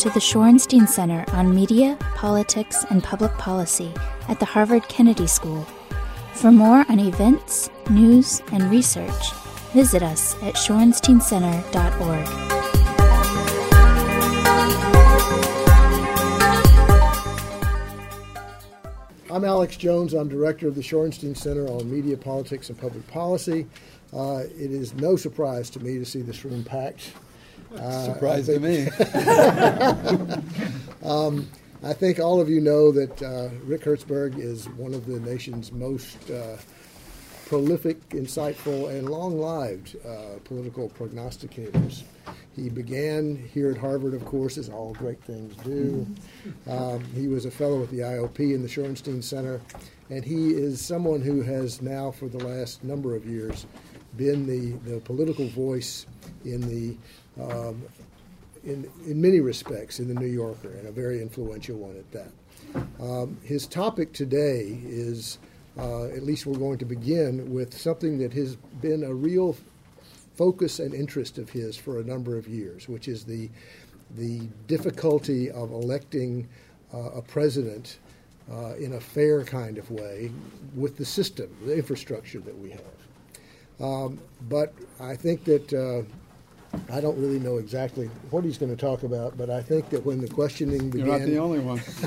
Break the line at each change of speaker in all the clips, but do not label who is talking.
to the Shorenstein Center on Media, Politics, and Public Policy at the Harvard Kennedy School. For more on events, news, and research, visit us at shorensteincenter.org.
I'm Alex Jones. I'm director of the Shorenstein Center on Media, Politics, and Public Policy. Uh, it is no surprise to me to see this room packed.
Uh, surprise to me.
um, I think all of you know that uh, Rick Hertzberg is one of the nation's most uh, prolific, insightful, and long-lived uh, political prognosticators. He began here at Harvard, of course, as all great things do. Um, he was a fellow at the IOP in the Shorenstein Center, and he is someone who has now, for the last number of years, been the, the political voice in the um, in, in many respects in the New Yorker, and a very influential one at that. Um, his topic today is, uh, at least we're going to begin with something that has been a real focus and interest of his for a number of years, which is the the difficulty of electing uh, a president uh, in a fair kind of way with the system, the infrastructure that we have. Um, but I think that uh, I don't really know exactly what he's going to talk about, but I think that when the questioning began,
you're not the only one.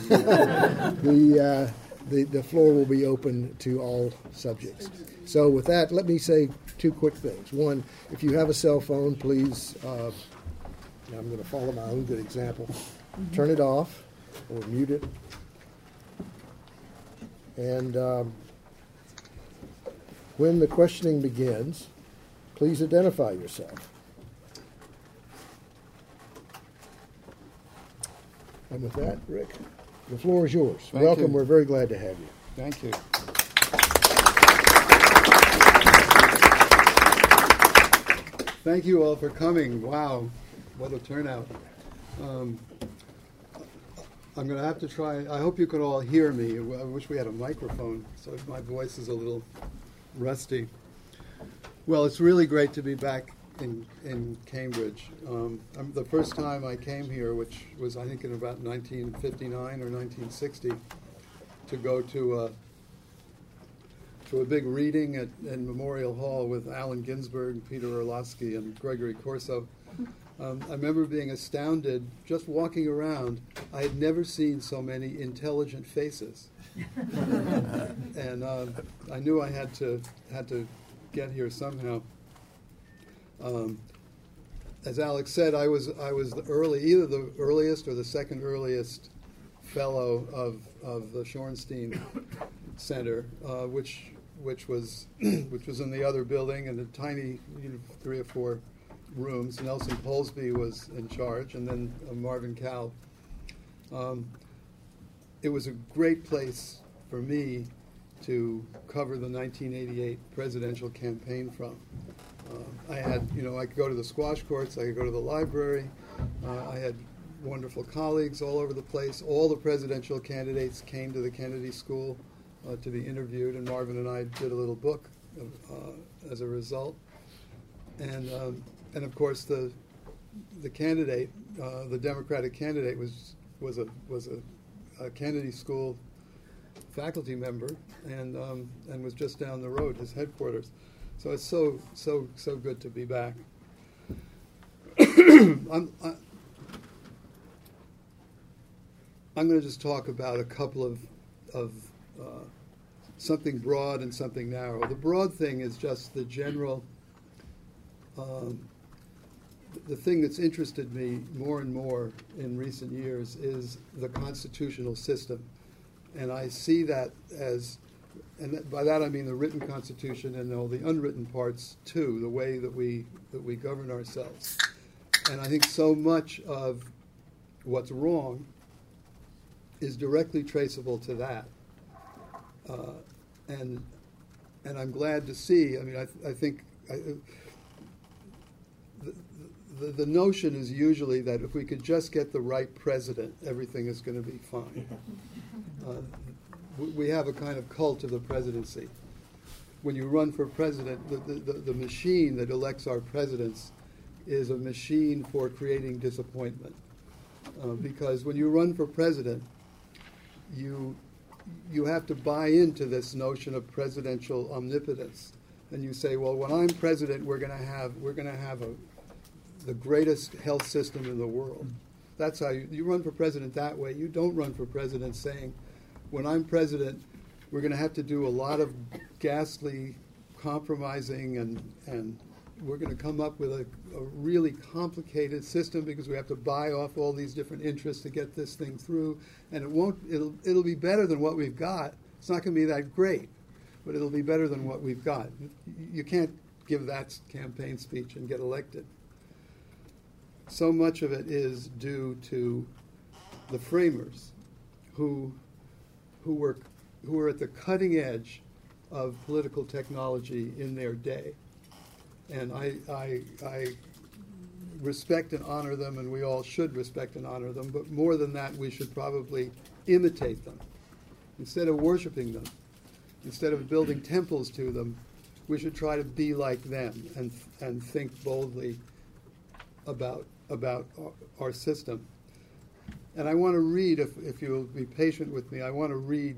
the, uh, the the floor will be open to all subjects. So with that, let me say two quick things. One, if you have a cell phone, please. Uh, I'm going to follow my own good example. Turn it off or mute it. And um, when the questioning begins, please identify yourself. And with that, Rick, the floor is yours.
Thank
Welcome.
you.
We're very glad to have you.
Thank you. Thank you all for coming. Wow, what a turnout. Um, I'm going to have to try. I hope you could all hear me. I wish we had a microphone, so my voice is a little rusty. Well, it's really great to be back in, in Cambridge. Um, the first time I came here, which was I think in about 1959 or 1960, to go to a to a big reading at in Memorial Hall with Allen Ginsberg, Peter Orlovsky, and Gregory Corso. Um, I remember being astounded just walking around. I had never seen so many intelligent faces, and uh, I knew I had to had to get here somehow. Um, as Alex said, I was I was the early either the earliest or the second earliest fellow of of the Shorenstein Center, uh, which which was which was in the other building in a tiny you know, three or four rooms. Nelson Polsby was in charge, and then uh, Marvin Kalb. Um, it was a great place for me to cover the 1988 presidential campaign from. Uh, I had, you know, I could go to the squash courts, I could go to the library. Uh, I had wonderful colleagues all over the place. All the presidential candidates came to the Kennedy School uh, to be interviewed, and Marvin and I did a little book uh, as a result. And um, and of course the the candidate, uh, the Democratic candidate, was was a was a, a Kennedy School faculty member, and um, and was just down the road, his headquarters. So it's so so so good to be back. I'm, I'm going to just talk about a couple of of uh, something broad and something narrow. The broad thing is just the general. Um, the thing that's interested me more and more in recent years is the constitutional system. And I see that as, and by that I mean the written constitution and all the unwritten parts too, the way that we, that we govern ourselves. And I think so much of what's wrong is directly traceable to that. Uh, and, and I'm glad to see, I mean, I, I think. I, the, the notion is usually that if we could just get the right president, everything is going to be fine. Uh, we have a kind of cult of the presidency. When you run for president, the, the, the machine that elects our presidents is a machine for creating disappointment. uh, because when you run for president, you you have to buy into this notion of presidential omnipotence, and you say, well, when I'm president, we're going to have we're going to have a the greatest health system in the world. That's how you, you run for president that way. You don't run for president saying, when I'm president, we're going to have to do a lot of ghastly compromising and, and we're going to come up with a, a, really complicated system because we have to buy off all these different interests to get this thing through. And it won't it'll it'll be better than what we've got. It's not going to be that great but it'll be better than what we've got. You can't give that campaign speech and get elected. So much of it is due to the framers who, who, were, who were at the cutting edge of political technology in their day. And I, I, I respect and honor them, and we all should respect and honor them, but more than that, we should probably imitate them. Instead of worshiping them, instead of building temples to them, we should try to be like them and, and think boldly about about our system. And I want to read, if, if you'll be patient with me, I want to read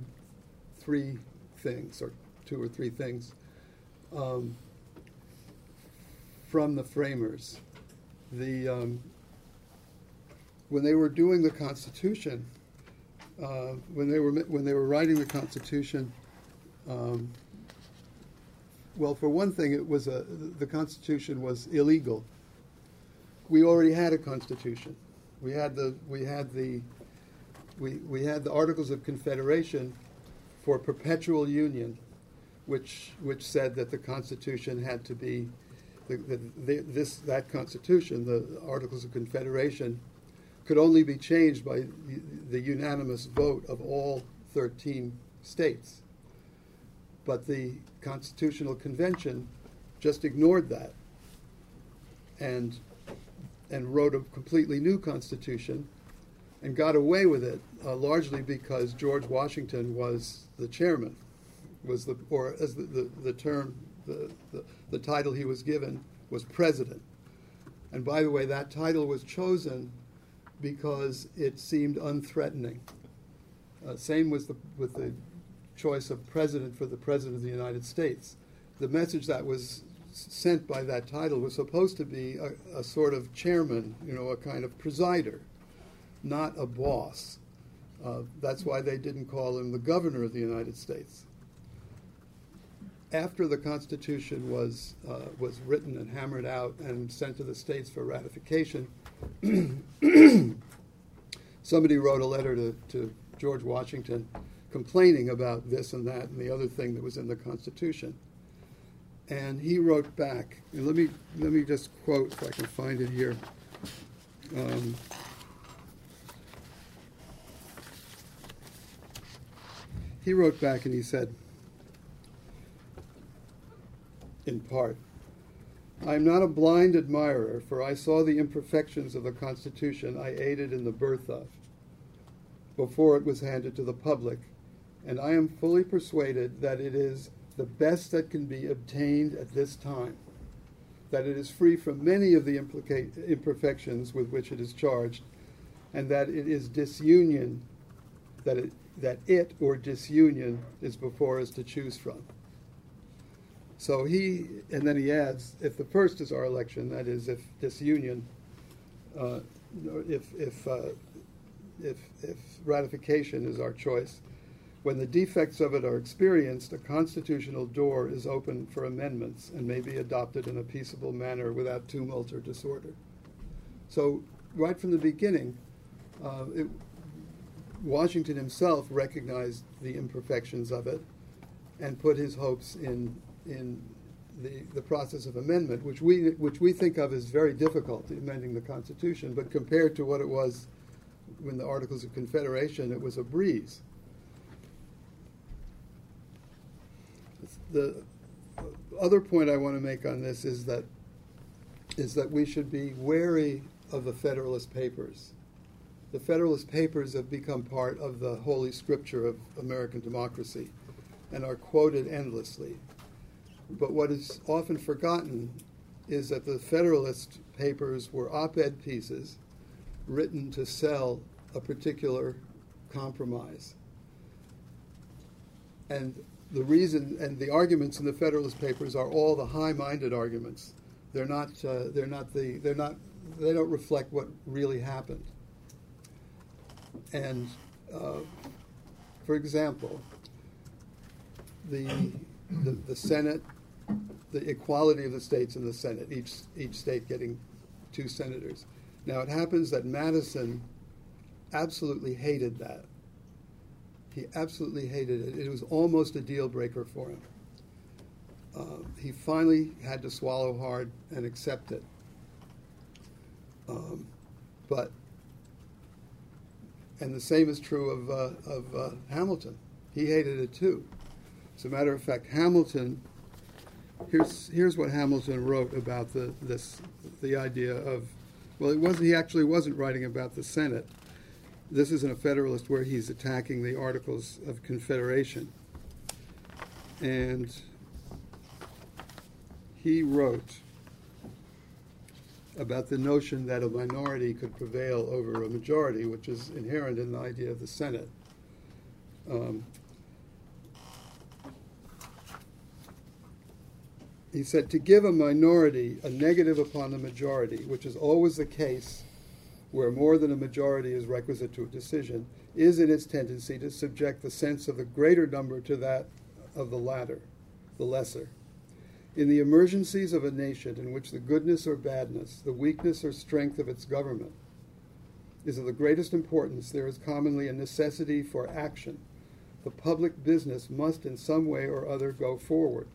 three things, or two or three things, um, from the framers. The, um, when they were doing the Constitution, uh, when, they were, when they were writing the Constitution, um, well, for one thing, it was a, the Constitution was illegal we already had a constitution. We had the we had the we, we had the Articles of Confederation for perpetual union, which which said that the Constitution had to be the, the, the, this that Constitution, the Articles of Confederation, could only be changed by the unanimous vote of all 13 states. But the Constitutional Convention just ignored that and and wrote a completely new constitution and got away with it uh, largely because George Washington was the chairman, was the or as the, the, the term the, the, the title he was given was president. And by the way, that title was chosen because it seemed unthreatening. Uh, same was the, with the choice of president for the president of the United States. The message that was sent by that title was supposed to be a, a, sort of chairman, you know, a kind of presider, not a boss. Uh, that's why they didn't call him the governor of the United States. After the Constitution was uh, was written and hammered out and sent to the states for ratification, somebody wrote a letter to, to George Washington complaining about this and that and the other thing that was in the Constitution and he wrote back. And let me let me just quote if I can find it here. Um, he wrote back and he said, in part, I am not a blind admirer, for I saw the imperfections of the Constitution I aided in the birth of before it was handed to the public, and I am fully persuaded that it is the best that can be obtained at this time, that it is free from many of the imperfections with which it is charged, and that it is disunion, that it, that it or disunion is before us to choose from. So he, and then he adds, if the first is our election, that is, if disunion, uh, if, if, uh, if, if ratification is our choice, when the defects of it are experienced, a constitutional door is open for amendments and may be adopted in a peaceable manner without tumult or disorder. So, right from the beginning, uh, it, Washington himself recognized the imperfections of it and put his hopes in, in the, the process of amendment, which we, which we think of as very difficult, amending the Constitution, but compared to what it was when the Articles of Confederation, it was a breeze. The uh, other point I want to make on this is that is that we should be wary of the Federalist Papers. The Federalist Papers have become part of the holy scripture of American democracy and are quoted endlessly. But what is often forgotten is that the Federalist Papers were op ed pieces written to sell a particular compromise. And the reason and the arguments in the Federalist Papers are all the high-minded arguments. They're not. Uh, they're not the. They're not. They don't reflect what really happened. And, uh, for example, the, the the Senate, the equality of the states in the Senate, each each state getting two senators. Now it happens that Madison absolutely hated that. He absolutely hated it. It was almost a deal breaker for him. Uh, he finally had to swallow hard and accept it. Um, but, and the same is true of, uh, of uh, Hamilton. He hated it too. As a matter of fact, Hamilton, here's, here's what Hamilton wrote about the, this, the idea of, well, it was, he actually wasn't writing about the Senate this isn't a Federalist where he's attacking the Articles of Confederation. And he wrote about the notion that a minority could prevail over a majority, which is inherent in the idea of the Senate. Um, he said, to give a minority a negative upon the majority, which is always the case where more than a majority is requisite to a decision, is in its tendency to subject the sense of the greater number to that of the latter, the lesser. In the emergencies of a nation in which the goodness or badness, the weakness or strength of its government is of the greatest importance, there is commonly a necessity for action. The public business must in some way or other go forward.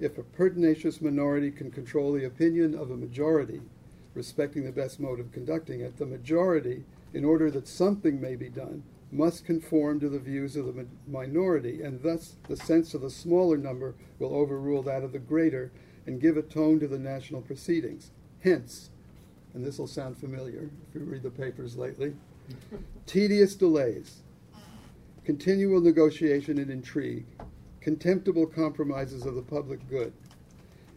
If a pertinacious minority can control the opinion of a majority, respecting the best mode of conducting it, the majority, in order that something may be done, must conform to the views of the minority, and thus the sense of the smaller number will overrule that of the greater and give a tone to the national proceedings. Hence, and this will sound familiar if you read the papers lately, tedious delays, continual negotiation and intrigue, contemptible compromises of the public good,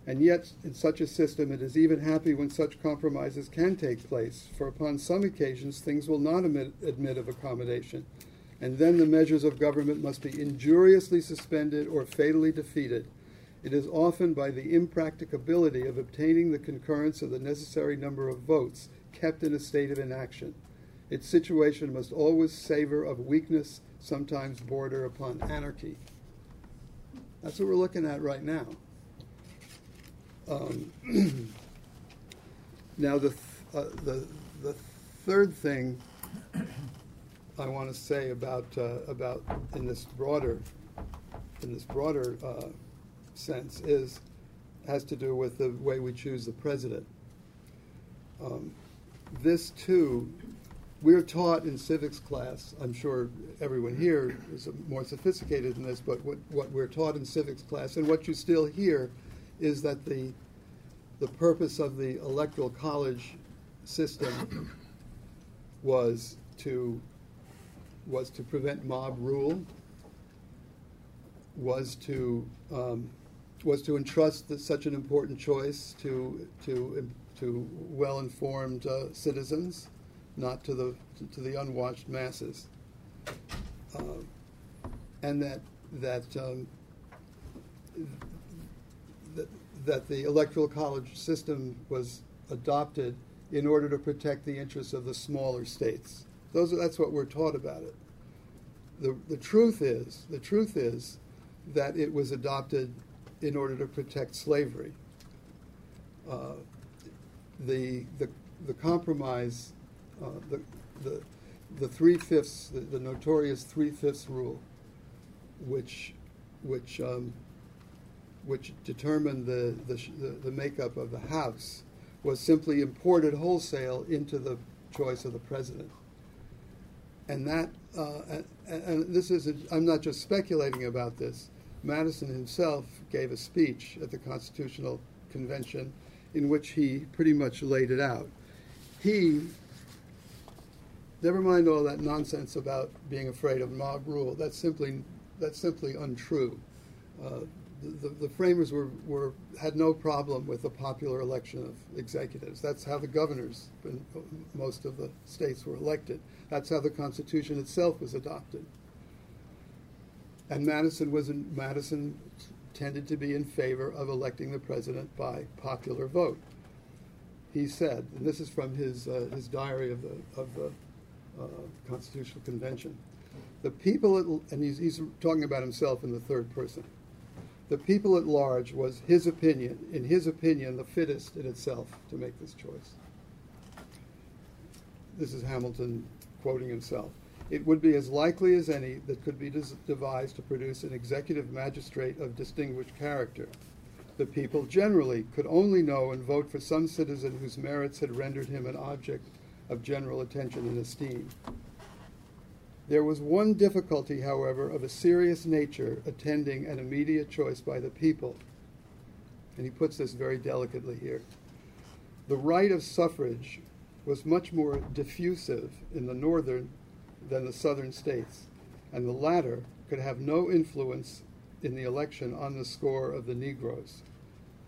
and yet, in such a system, it is even happy when such compromises can take place, for upon some occasions things will not admit, admit of accommodation, and then the measures of government must be injuriously suspended or fatally defeated. It is often by the impracticability of obtaining the concurrence of the necessary number of votes kept in a state of inaction. Its situation must always savor of weakness, sometimes border upon anarchy. That's what we're looking at right now. Um, now, the, th- uh, the, the third thing I want to say about, uh, about in this broader, in this broader uh, sense is, has to do with the way we choose the president. Um, this too, we're taught in civics class, I'm sure everyone here is more sophisticated than this, but what, what we're taught in civics class and what you still hear is that the, the purpose of the electoral college system was to, was to prevent mob rule, was to, um, was to entrust the, such an important choice to, to, to well-informed uh, citizens, not to the, to the unwashed masses. Uh, and that, that um, that, the electoral college system was adopted in order to protect the interests of the smaller states. Those are, that's what we're taught about it. The, the truth is, the truth is that it was adopted in order to protect slavery. Uh, the, the, the compromise, uh, the, the, the three fifths, the, the notorious three fifths rule, which, which um, which determined the, the, the, makeup of the House, was simply imported wholesale into the choice of the president. And that, uh, and, and, this is, i am not just speculating about this. Madison himself gave a speech at the Constitutional Convention in which he pretty much laid it out. He, never mind all that nonsense about being afraid of mob rule, that's simply, that's simply untrue. Uh, the, the framers were, were had no problem with the popular election of executives. That's how the governors in most of the states were elected. That's how the Constitution itself was adopted. And Madison was in, Madison tended to be in favor of electing the president by popular vote. He said, and this is from his uh, his diary of the of the uh, Constitutional Convention. The people, at, and he's, he's talking about himself in the third person. The people at large was his opinion, in his opinion, the fittest in itself to make this choice. This is Hamilton quoting himself. It would be as likely as any that could be devised to produce an executive magistrate of distinguished character. The people generally could only know and vote for some citizen whose merits had rendered him an object of general attention and esteem. There was one difficulty, however, of a serious nature attending an immediate choice by the people. And he puts this very delicately here. The right of suffrage was much more diffusive in the northern than the southern states, and the latter could have no influence in the election on the score of the Negroes.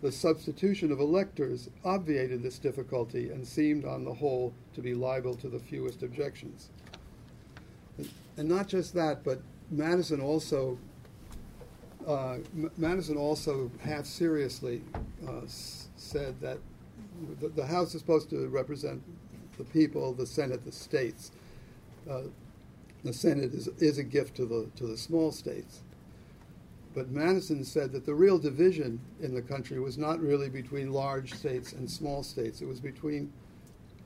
The substitution of electors obviated this difficulty and seemed, on the whole, to be liable to the fewest objections. And not just that, but Madison also uh, Madison also half seriously uh, said that the, the, House is supposed to represent the people, the Senate, the states. Uh, the Senate is, is a gift to the to the small states. But Madison said that the real division in the country was not really between large states and small states. It was between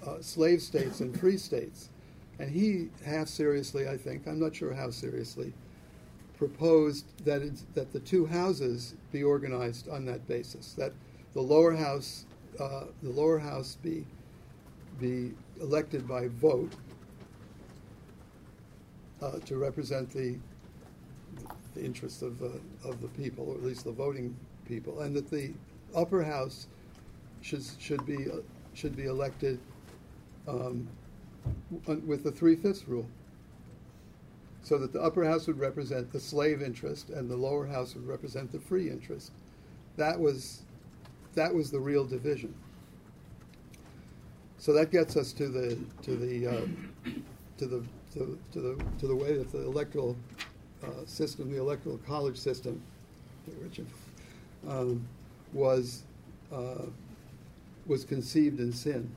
uh, slave states and free states. And he, half seriously, I think, I'm not sure how seriously, proposed that, that the two houses be organized on that basis, that the lower house, uh, the lower house be, be elected by vote uh, to represent the, the interests of the, of the people, or at least the voting people, and that the upper house should, should, be, uh, should be elected um, with the three fifths rule. So that the upper house would represent the slave interest and the lower house would represent the free interest. That was, that was the real division. So that gets us to the, to the, uh, to the, to, to, the, to the way that the electoral uh, system, the electoral college system, Richard, um, was, uh, was conceived in sin.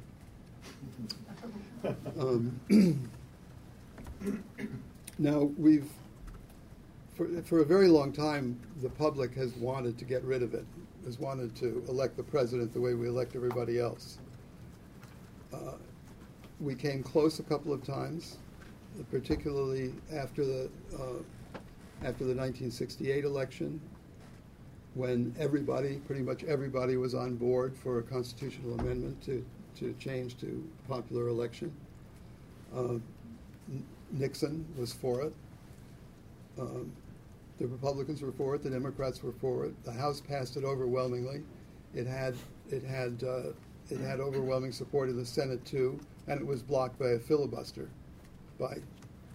Um, now, we've, for, for a very long time, the public has wanted to get rid of it, has wanted to elect the president the way we elect everybody else. Uh, we came close a couple of times, particularly after the uh, after the 1968 election, when everybody, pretty much everybody, was on board for a constitutional amendment to to change to popular election. Uh, Nixon was for it. Um, the Republicans were for it. The Democrats were for it. The House passed it overwhelmingly. It had it had uh, it had overwhelming support in the Senate too, and it was blocked by a filibuster by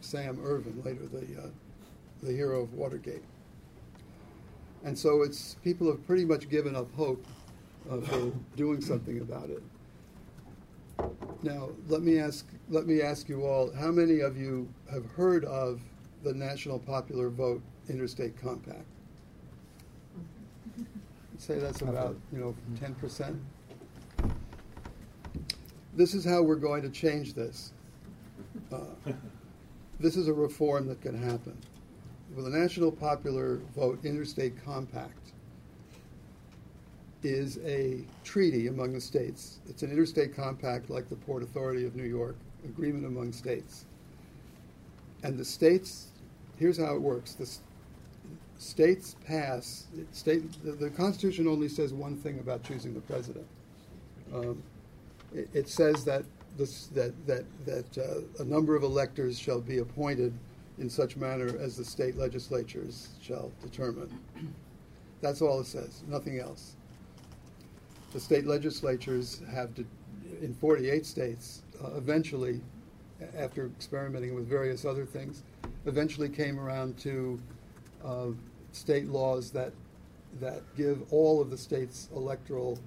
Sam Ervin, later the uh, the hero of Watergate. And so it's people have pretty much given up hope of doing something about it. Now, let me ask let me ask you all: How many of you have heard of the National Popular Vote Interstate Compact? I'd say that's about you know ten percent. This is how we're going to change this. Uh, this is a reform that can happen. With the National Popular Vote Interstate Compact, is a treaty among the states. It's an interstate compact like the Port Authority of New York, agreement among states. And the states, here's how it works. The states pass, state, the, the Constitution only says one thing about choosing the president. Um, it, it, says that, this, that, that, that uh, a number of electors shall be appointed in such manner as the state legislatures shall determine. That's all it says, nothing else the state legislatures have, to, in 48 states, uh, eventually, after experimenting with various other things, eventually came around to uh, state laws that that give all of the state's electoral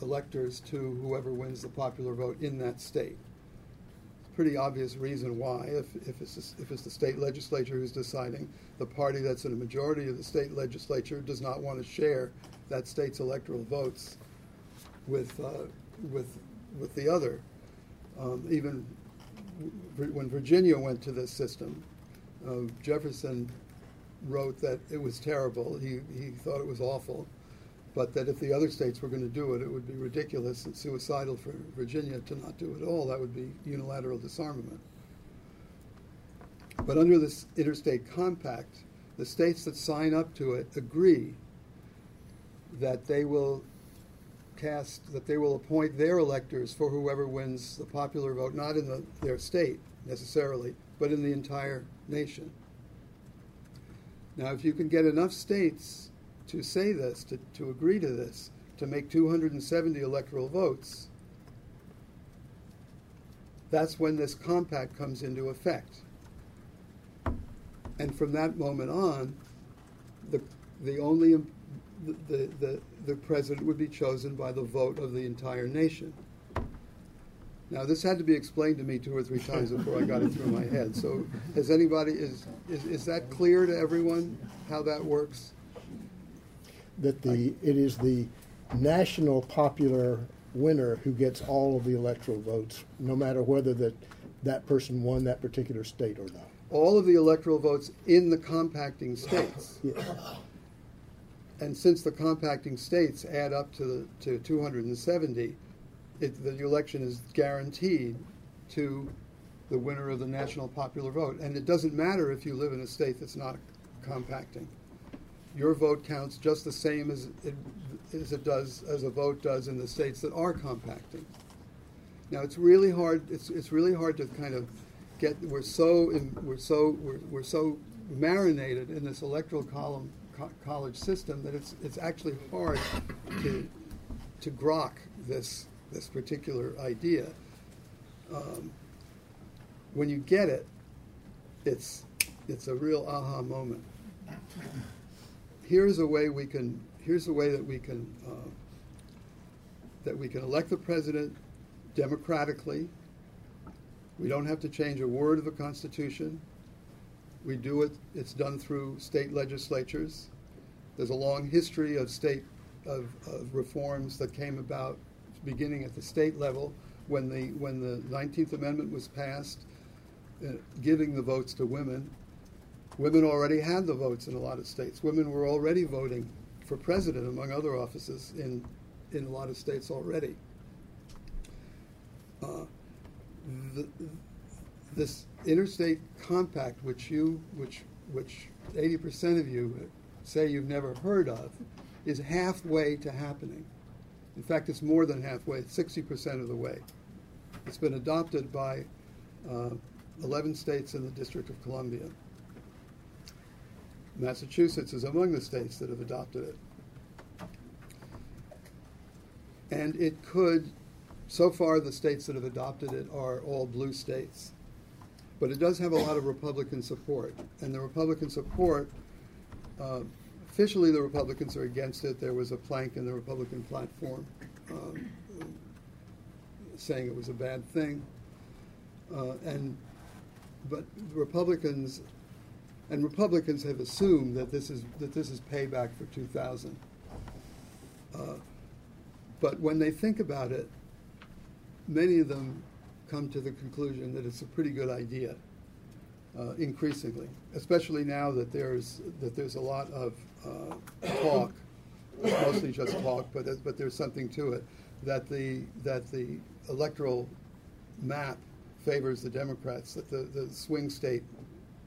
electors to whoever wins the popular vote in that state. Pretty obvious reason why. If, if, it's, if it's the state legislature who's deciding, the party that's in a majority of the state legislature does not want to share that state's electoral votes with, uh, with, with the other. Um, even when Virginia went to this system, uh, Jefferson wrote that it was terrible. He, he thought it was awful, but that if the other states were going to do it, it would be ridiculous and suicidal for Virginia to not do it at all. That would be unilateral disarmament. But under this interstate compact, the states that sign up to it agree that they will cast, that they will appoint their electors for whoever wins the popular vote, not in the, their state necessarily, but in the entire nation. Now, if you can get enough states to say this, to, to agree to this, to make 270 electoral votes, that's when this compact comes into effect. And from that moment on, the, the only the, the, the president would be chosen by the vote of the entire nation. Now, this had to be explained to me two or three times before I got it through my head. So, has anybody is, is is that clear to everyone how that works?
That the it is the national popular winner who gets all of the electoral votes, no matter whether that that person won that particular state or not.
All of the electoral votes in the compacting states.
Yeah.
And since the compacting states add up to to 270, it, the election is guaranteed to the winner of the national popular vote. And it doesn't matter if you live in a state that's not compacting. Your vote counts just the same as it, as it does as a vote does in the states that are compacting. Now it's really hard. It's, it's really hard to kind of get. We're so in, we're so we're, we're so marinated in this electoral column co- college system that it's it's actually hard to to grok this this particular idea. Um, when you get it, it's it's a real aha moment. Here's a way we can. Here's a way that we can uh, that we can elect the president democratically. We don't have to change a word of the Constitution. We do it. It's done through state legislatures. There's a long history of state of, of reforms that came about beginning at the state level when the when the 19th Amendment was passed, uh, giving the votes to women. Women already had the votes in a lot of states. Women were already voting for president, among other offices, in in a lot of states already. Uh, the, this interstate compact, which you, which which 80% of you say you've never heard of, is halfway to happening. In fact, it's more than halfway, 60% of the way. It's been adopted by uh, 11 states and the District of Columbia. Massachusetts is among the states that have adopted it. And it could, so far, the states that have adopted it are all blue states. But it does have a lot of Republican support. And the Republican support uh, officially, the Republicans are against it. There was a plank in the Republican platform um, saying it was a bad thing. Uh, and but Republicans and Republicans have assumed that this is that this is payback for 2000. Uh, but when they think about it, many of them come to the conclusion that it's a pretty good idea uh, increasingly, especially now that there's that there's a lot of uh, talk, mostly just talk, but but there's something to it that the that the electoral map favors the Democrats, that the, the swing state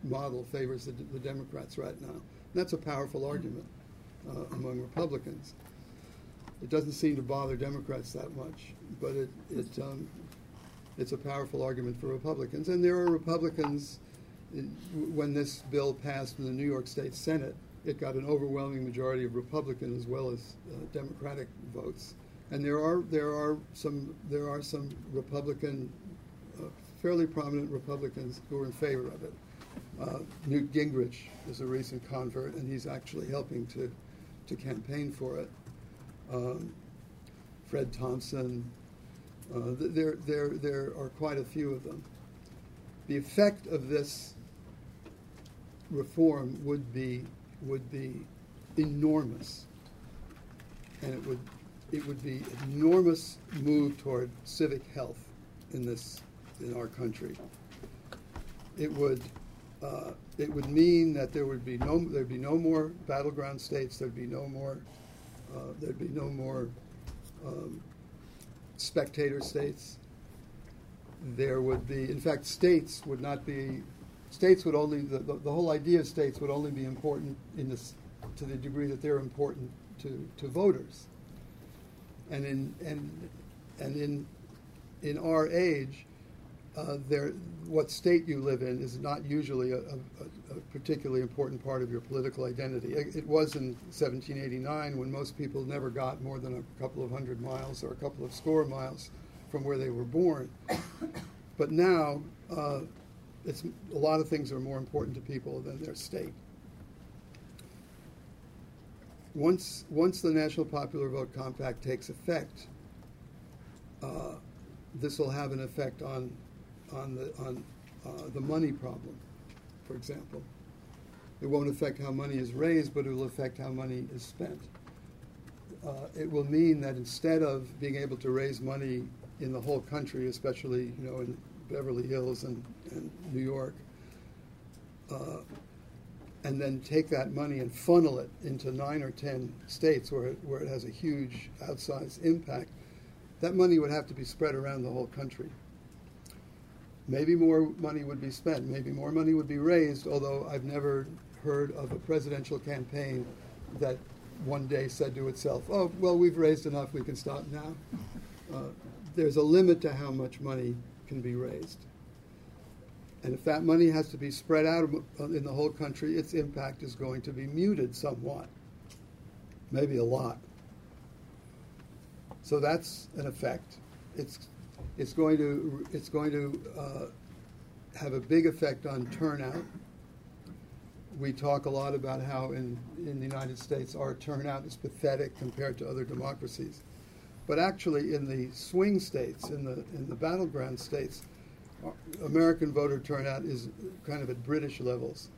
model favors the, the Democrats right now. And that's a powerful argument uh, among Republicans. It doesn't seem to bother Democrats that much, but it, it um, it's a powerful argument for Republicans. And there are Republicans when this bill passed in the New York State Senate, it got an overwhelming majority of Republican as well as uh, Democratic votes. And there are there are some there are some Republican, uh, fairly prominent Republicans who are in favor of it. Uh, Newt Gingrich is a recent convert, and he's actually helping to to campaign for it. Um, Fred Thompson. Uh, there, there, there are quite a few of them. The effect of this reform would be would be enormous, and it would it would be enormous move toward civic health in this in our country. It would uh, it would mean that there would be no there'd be no more battleground states. There'd be no more uh, there'd be no more um, spectator states. There would be, in fact, states would not be states would only the, the, the, whole idea of states would only be important in this to the degree that they're important to, to voters. And in and and in in our age, uh, what state you live in is not usually a, a, a, particularly important part of your political identity. It, it, was in 1789 when most people never got more than a couple of hundred miles or a couple of score miles from where they were born. But now, uh, it's, a lot of things are more important to people than their state. Once, once the National Popular Vote Compact takes effect, uh, this will have an effect on on the on uh, the money problem, for example. It won't affect how money is raised, but it will affect how money is spent. Uh, it will mean that instead of being able to raise money in the whole country, especially you know in Beverly Hills and, and New York, uh, and then take that money and funnel it into nine or ten states where it, where it has a huge outsized impact, that money would have to be spread around the whole country. Maybe more money would be spent, maybe more money would be raised, although I've never heard of a presidential campaign that one day said to itself, oh, well, we've raised enough, we can stop now. Uh, there's a limit to how much money can be raised. And if that money has to be spread out in the whole country, its impact is going to be muted somewhat, maybe a lot. So that's an effect. It's it's going to it's going to uh, have a big effect on turnout. We talk a lot about how in, in the United States our turnout is pathetic compared to other democracies. But actually, in the swing states, in the in the battleground states, uh, American voter turnout is kind of at British levels.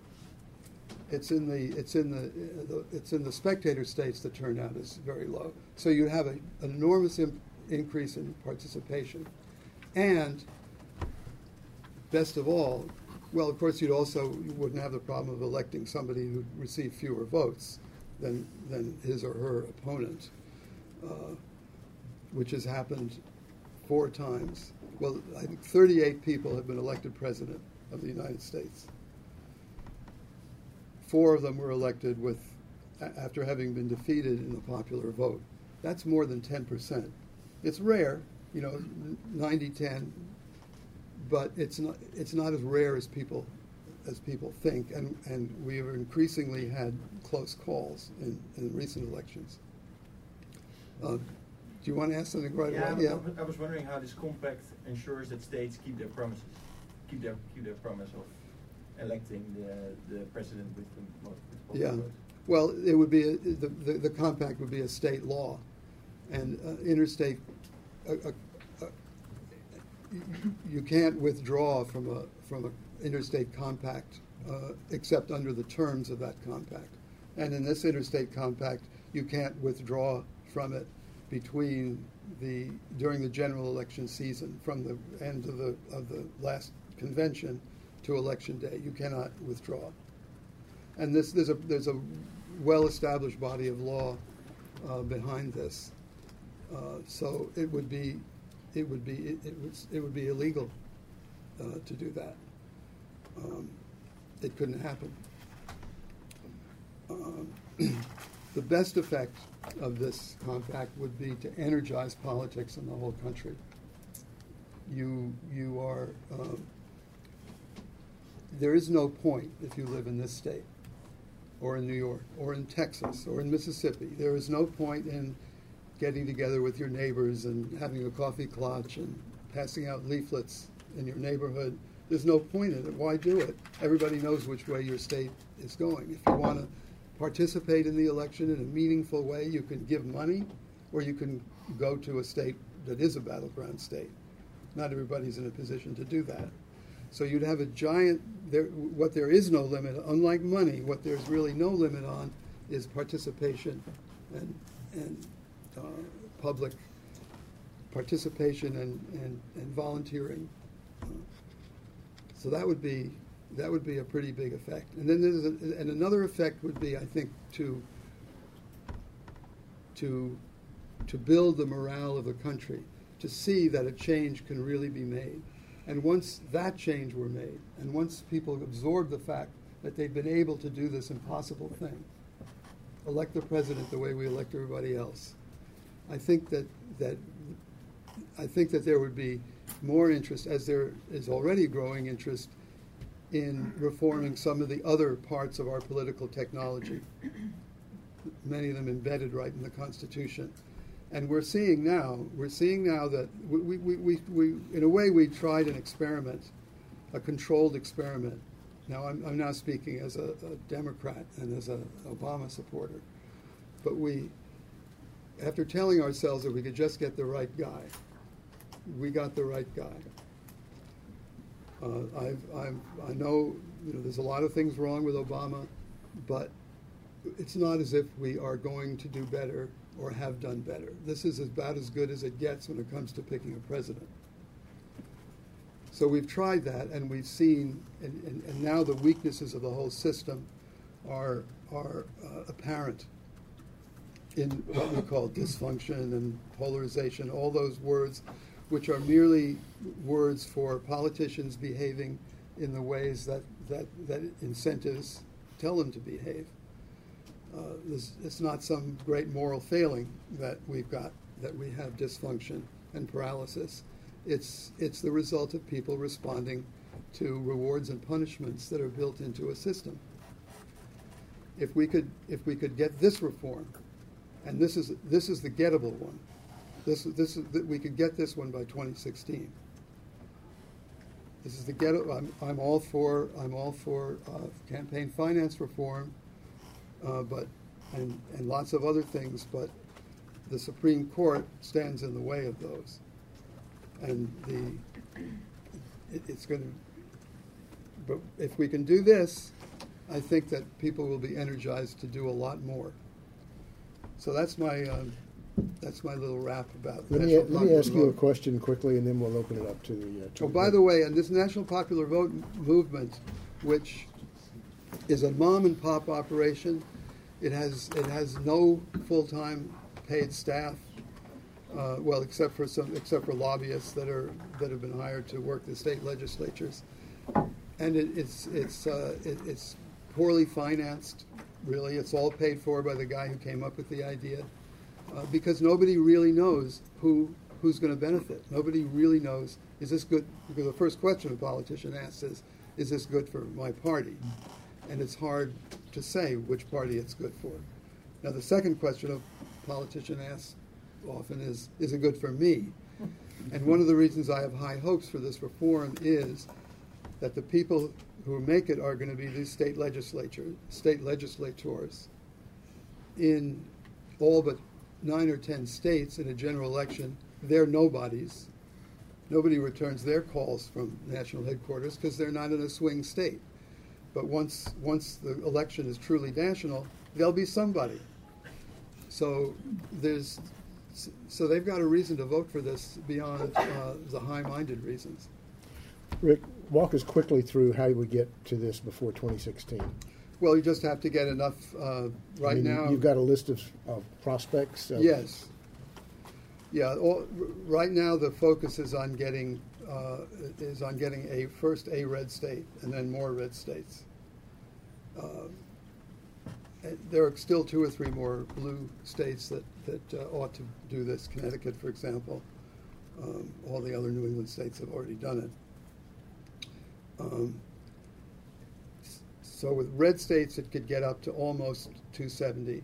It's in the it's in the, it's in the spectator states the turnout is very low. So you have an enormous increase in participation. And best of all, well, of course, you'd also you wouldn't have the problem of electing somebody who received fewer votes than than his or her opponent, uh, which has happened four times. Well, I think 38 people have been elected president of the United States. Four of them were elected with after having been defeated in the popular vote. That's more than 10 percent. It's rare, you know, 90-10, but it's not it's not as rare as people as people think, and and we have increasingly had close calls in, in recent elections. Uh, do you want to ask something right
yeah,
away?
Yeah, I was wondering how this compact ensures that states keep their promises, keep their keep their promise of electing the the president with the most. With
yeah.
votes.
Well, it would be a, the, the, the compact would be a state law, and uh, interstate a, a, a, you can't withdraw from a from an interstate compact uh, except under the terms of that compact. And in this interstate compact, you can't withdraw from it between the during the general election season, from the end of the of the last convention to election day. You cannot withdraw. And this there's a there's a well-established body of law uh, behind this. Uh, so it would be, it would be, it, it was, it would be illegal uh, to do that. Um, it couldn't happen. Um, the best effect of this compact would be to energize politics in the whole country. You, you are, um, there is no point if you live in this state, or in New York, or in Texas, or in Mississippi. There is no point in getting together with your neighbors and having a coffee clutch and passing out leaflets in your neighborhood. There's no point in it. Why do it? Everybody knows which way your state is going. If you want to participate in the election in a meaningful way. You can give money, or you can go to a state that is a battleground state. Not everybody's in a position to do that. So you'd have a giant. There, what there is no limit, unlike money, what there's really no limit on is participation and and uh, public participation and, and, and volunteering. So that would be that would be a pretty big effect. And then there's a, and another effect would be, I think, to to to build the morale of the country, to see that a change can really be made. And once that change were made, and once people absorb the fact that they've been able to do this impossible thing, elect the president the way we elect everybody else, I think that that I think that there would be more interest, as there is already growing interest, in reforming some of the other parts of our political technology, many of them embedded right in the Constitution. And we're seeing now, we're seeing now that we, we, we, we in a way, we tried an experiment, a controlled experiment. Now, I'm, I'm now speaking as a, a Democrat and as an Obama supporter. But we, after telling ourselves that we could just get the right guy, we got the right guy. Uh, I've, I've, I know, you know there's a lot of things wrong with Obama, but it's not as if we are going to do better or have done better. This is about as good as it gets when it comes to picking a president. So we've tried that, and we've seen, and, and, and now the weaknesses of the whole system are are uh, apparent in what we call dysfunction and polarization. All those words which are merely words for politicians behaving in the ways that, that, that incentives tell them to behave. Uh, it's not some great moral failing that we've got, that we have dysfunction and paralysis. It's, it's the result of people responding to rewards and punishments that are built into a system. If we could, if we could get this reform, and this is, this is the gettable one, this, this is, we could get this one by 2016. This is the get. I'm, I'm all for. I'm all for uh, campaign finance reform, uh, but and and lots of other things. But the Supreme Court stands in the way of those, and the it, it's going to. But if we can do this, I think that people will be energized to do a lot more. So that's my. Um, that's my little rap about.
Let me, let me ask you a question quickly, and then we'll open it up to the. Uh,
to oh, by the way, and this National Popular Vote movement, which is a mom and pop operation, it has it has no full time paid staff. Uh, well, except for some, except for lobbyists that are that have been hired to work the state legislatures, and it, it's it's uh, it, it's poorly financed. Really, it's all paid for by the guy who came up with the idea uh, because nobody really knows who who's going to benefit. Nobody really knows is this good? Because the first question a politician asks is, is this good for my party? And it's hard to say which party it's good for. Now, the second question a politician asks often is, is it good for me? And one of the reasons I have high hopes for this reform is that the people who make it are going to be these state legislature, state legislators in all but nine or ten states in a general election, they're nobodies. Nobody returns their calls from national headquarters because they're not in a swing state. But once once the election is truly national, they'll be somebody. So there's so they've got a reason to vote for this beyond uh, the high-minded reasons.
Rick, walk us quickly through how we get to this before 2016.
Well, you just have to get enough uh, right
I mean,
now.
You've got a list of, of prospects? Of
yes. Yeah. All, right now, the focus is on getting uh, is on getting a first a red state and then more red states. Uh, there are still two or three more blue states that that uh, ought to do this. Connecticut, for example. Um, all the other New England states have already done it. Um, so with red states, it could get up to almost 270.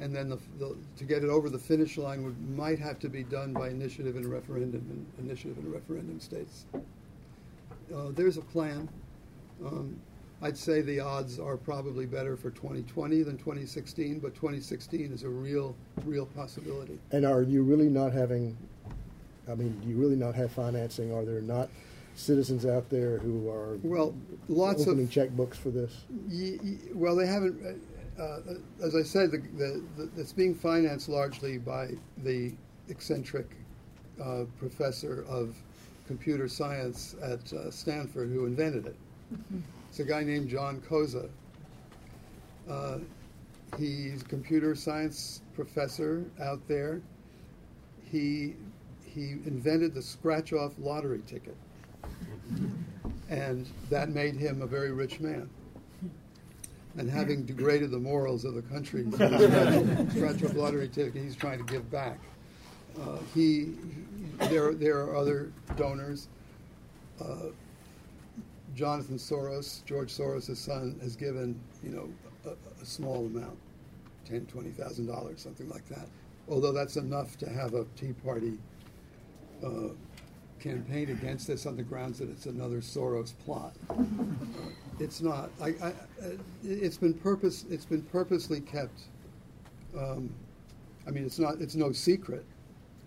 And then the, the, to get it over the finish line would, might have to be done by initiative and referendum, and initiative and referendum states. Uh, there's a plan. Um, I'd say the odds are probably better for 2020 than 2016, but 2016 is a real, real possibility.
And are you really not having, I mean, do you really not have financing? Are there not citizens out there who are
Well, lots of
opening checkbooks for this?
Ye- ye- Well, they haven't, uh, uh, as I said, the, the, the, it's being financed largely by the eccentric uh, professor of computer science at uh, Stanford who invented it. It's a guy named John Koza. Uh, he's a computer science professor out there. He, he invented the scratch off lottery ticket. And that made him a very rich man and having degraded the morals of the country scratch off lottery ticket, he's trying to give back. Uh, he, there, there are other donors. Uh, Jonathan Soros, George Soros' son, has given you know a, a small amount, ten, twenty thousand dollars, something like that. Although that's enough to have a Tea Party uh, campaign against this on the grounds that it's another Soros plot. It's not. I, I, uh, it's been purpose. It's been purposely kept. Um, I mean, it's not. It's no secret.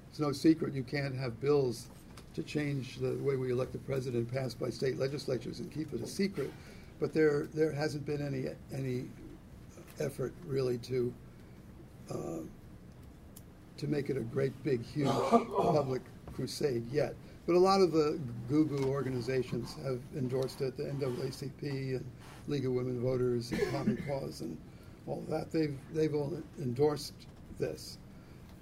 It's no secret. You can't have bills to change the way we elect the president passed by state legislatures and keep it a secret. But there, there hasn't been any any effort really to uh, to make it a great, big, huge public crusade yet. But a lot of the Goo organizations have endorsed it, the NAACP and League of Women Voters and Common Cause and all that. They've, they've all endorsed this.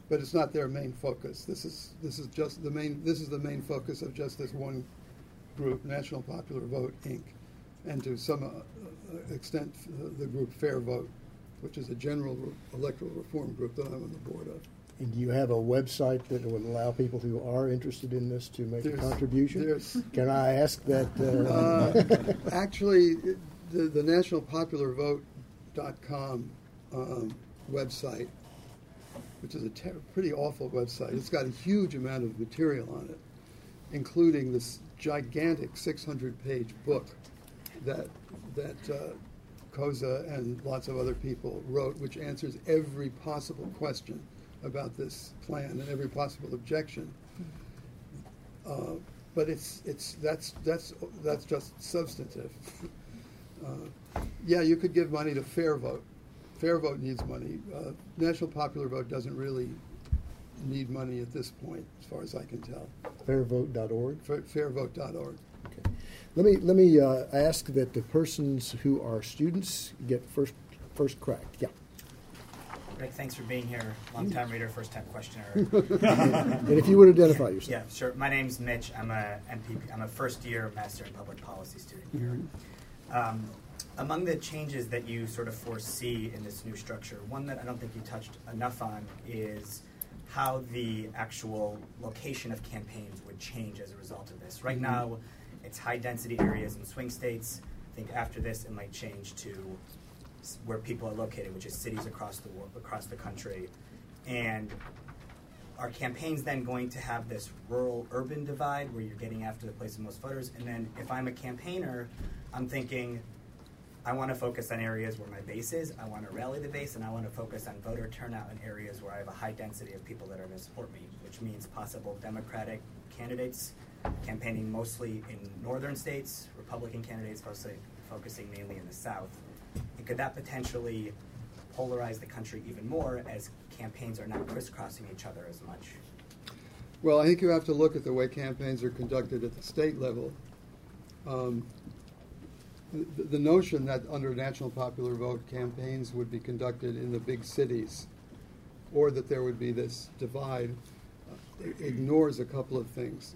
But it's not their main focus. This is, this is just the main, this is the main focus of just this one group, National Popular Vote, Inc., and to some uh, extent, uh, the group Fair Vote, which is a general electoral reform group that I'm on the board of.
And do you have a website that would allow people who are interested in this to make a contribution? Can I ask that?
Uh, actually, the, the National Popular Vote.com um, website, which is a ter- pretty awful website, it's got a huge amount of material on it, including this gigantic 600 page book that, that uh, Koza and lots of other people wrote, which answers every possible question about this plan and every possible objection. Uh, but it's it's that's that's that's just substantive. Uh, yeah, you could give money to Fair Vote. Fair Vote needs money. Uh, National Popular Vote doesn't really need money at this point, as far as I can tell.
Fairvote.org.
Fa- Fairvote.org.
Okay. Let me let me uh, ask that the persons who are students get first first crack. Yeah.
Rick, thanks for being here. Long time reader, first time questioner.
And if you would identify yourself.
yeah, sure. My name's Mitch. I'm a MPP. I'm a first year Master in Public Policy student here. Um, among the changes that you sort of foresee in this new structure, one that I don't think you touched enough on is how the actual location of campaigns would change as a result of this. Right
Mhm.
now, it's high density areas in swing states. I think after this, it might change to where people are located, which is cities across the world, across the country, and are campaigns then going to have this rural urban divide where you're getting after the place of most voters? And then if I'm a campaigner, I'm thinking, I want to focus on areas where my base is, I want to rally the base, and I want to focus on voter turnout in areas where I have a high density of people that are going to support me, which means possible Democratic candidates campaigning mostly in northern states, Republican candidates mostly focusing mainly in the South. And could that potentially polarize the country even more as campaigns are not crisscrossing each other as much?
Well, I think you have to look at the way campaigns are conducted at the state level. Um, the, the notion that under national popular vote campaigns would be conducted in the big cities, or that there would be this divide, uh, ignores a couple of things.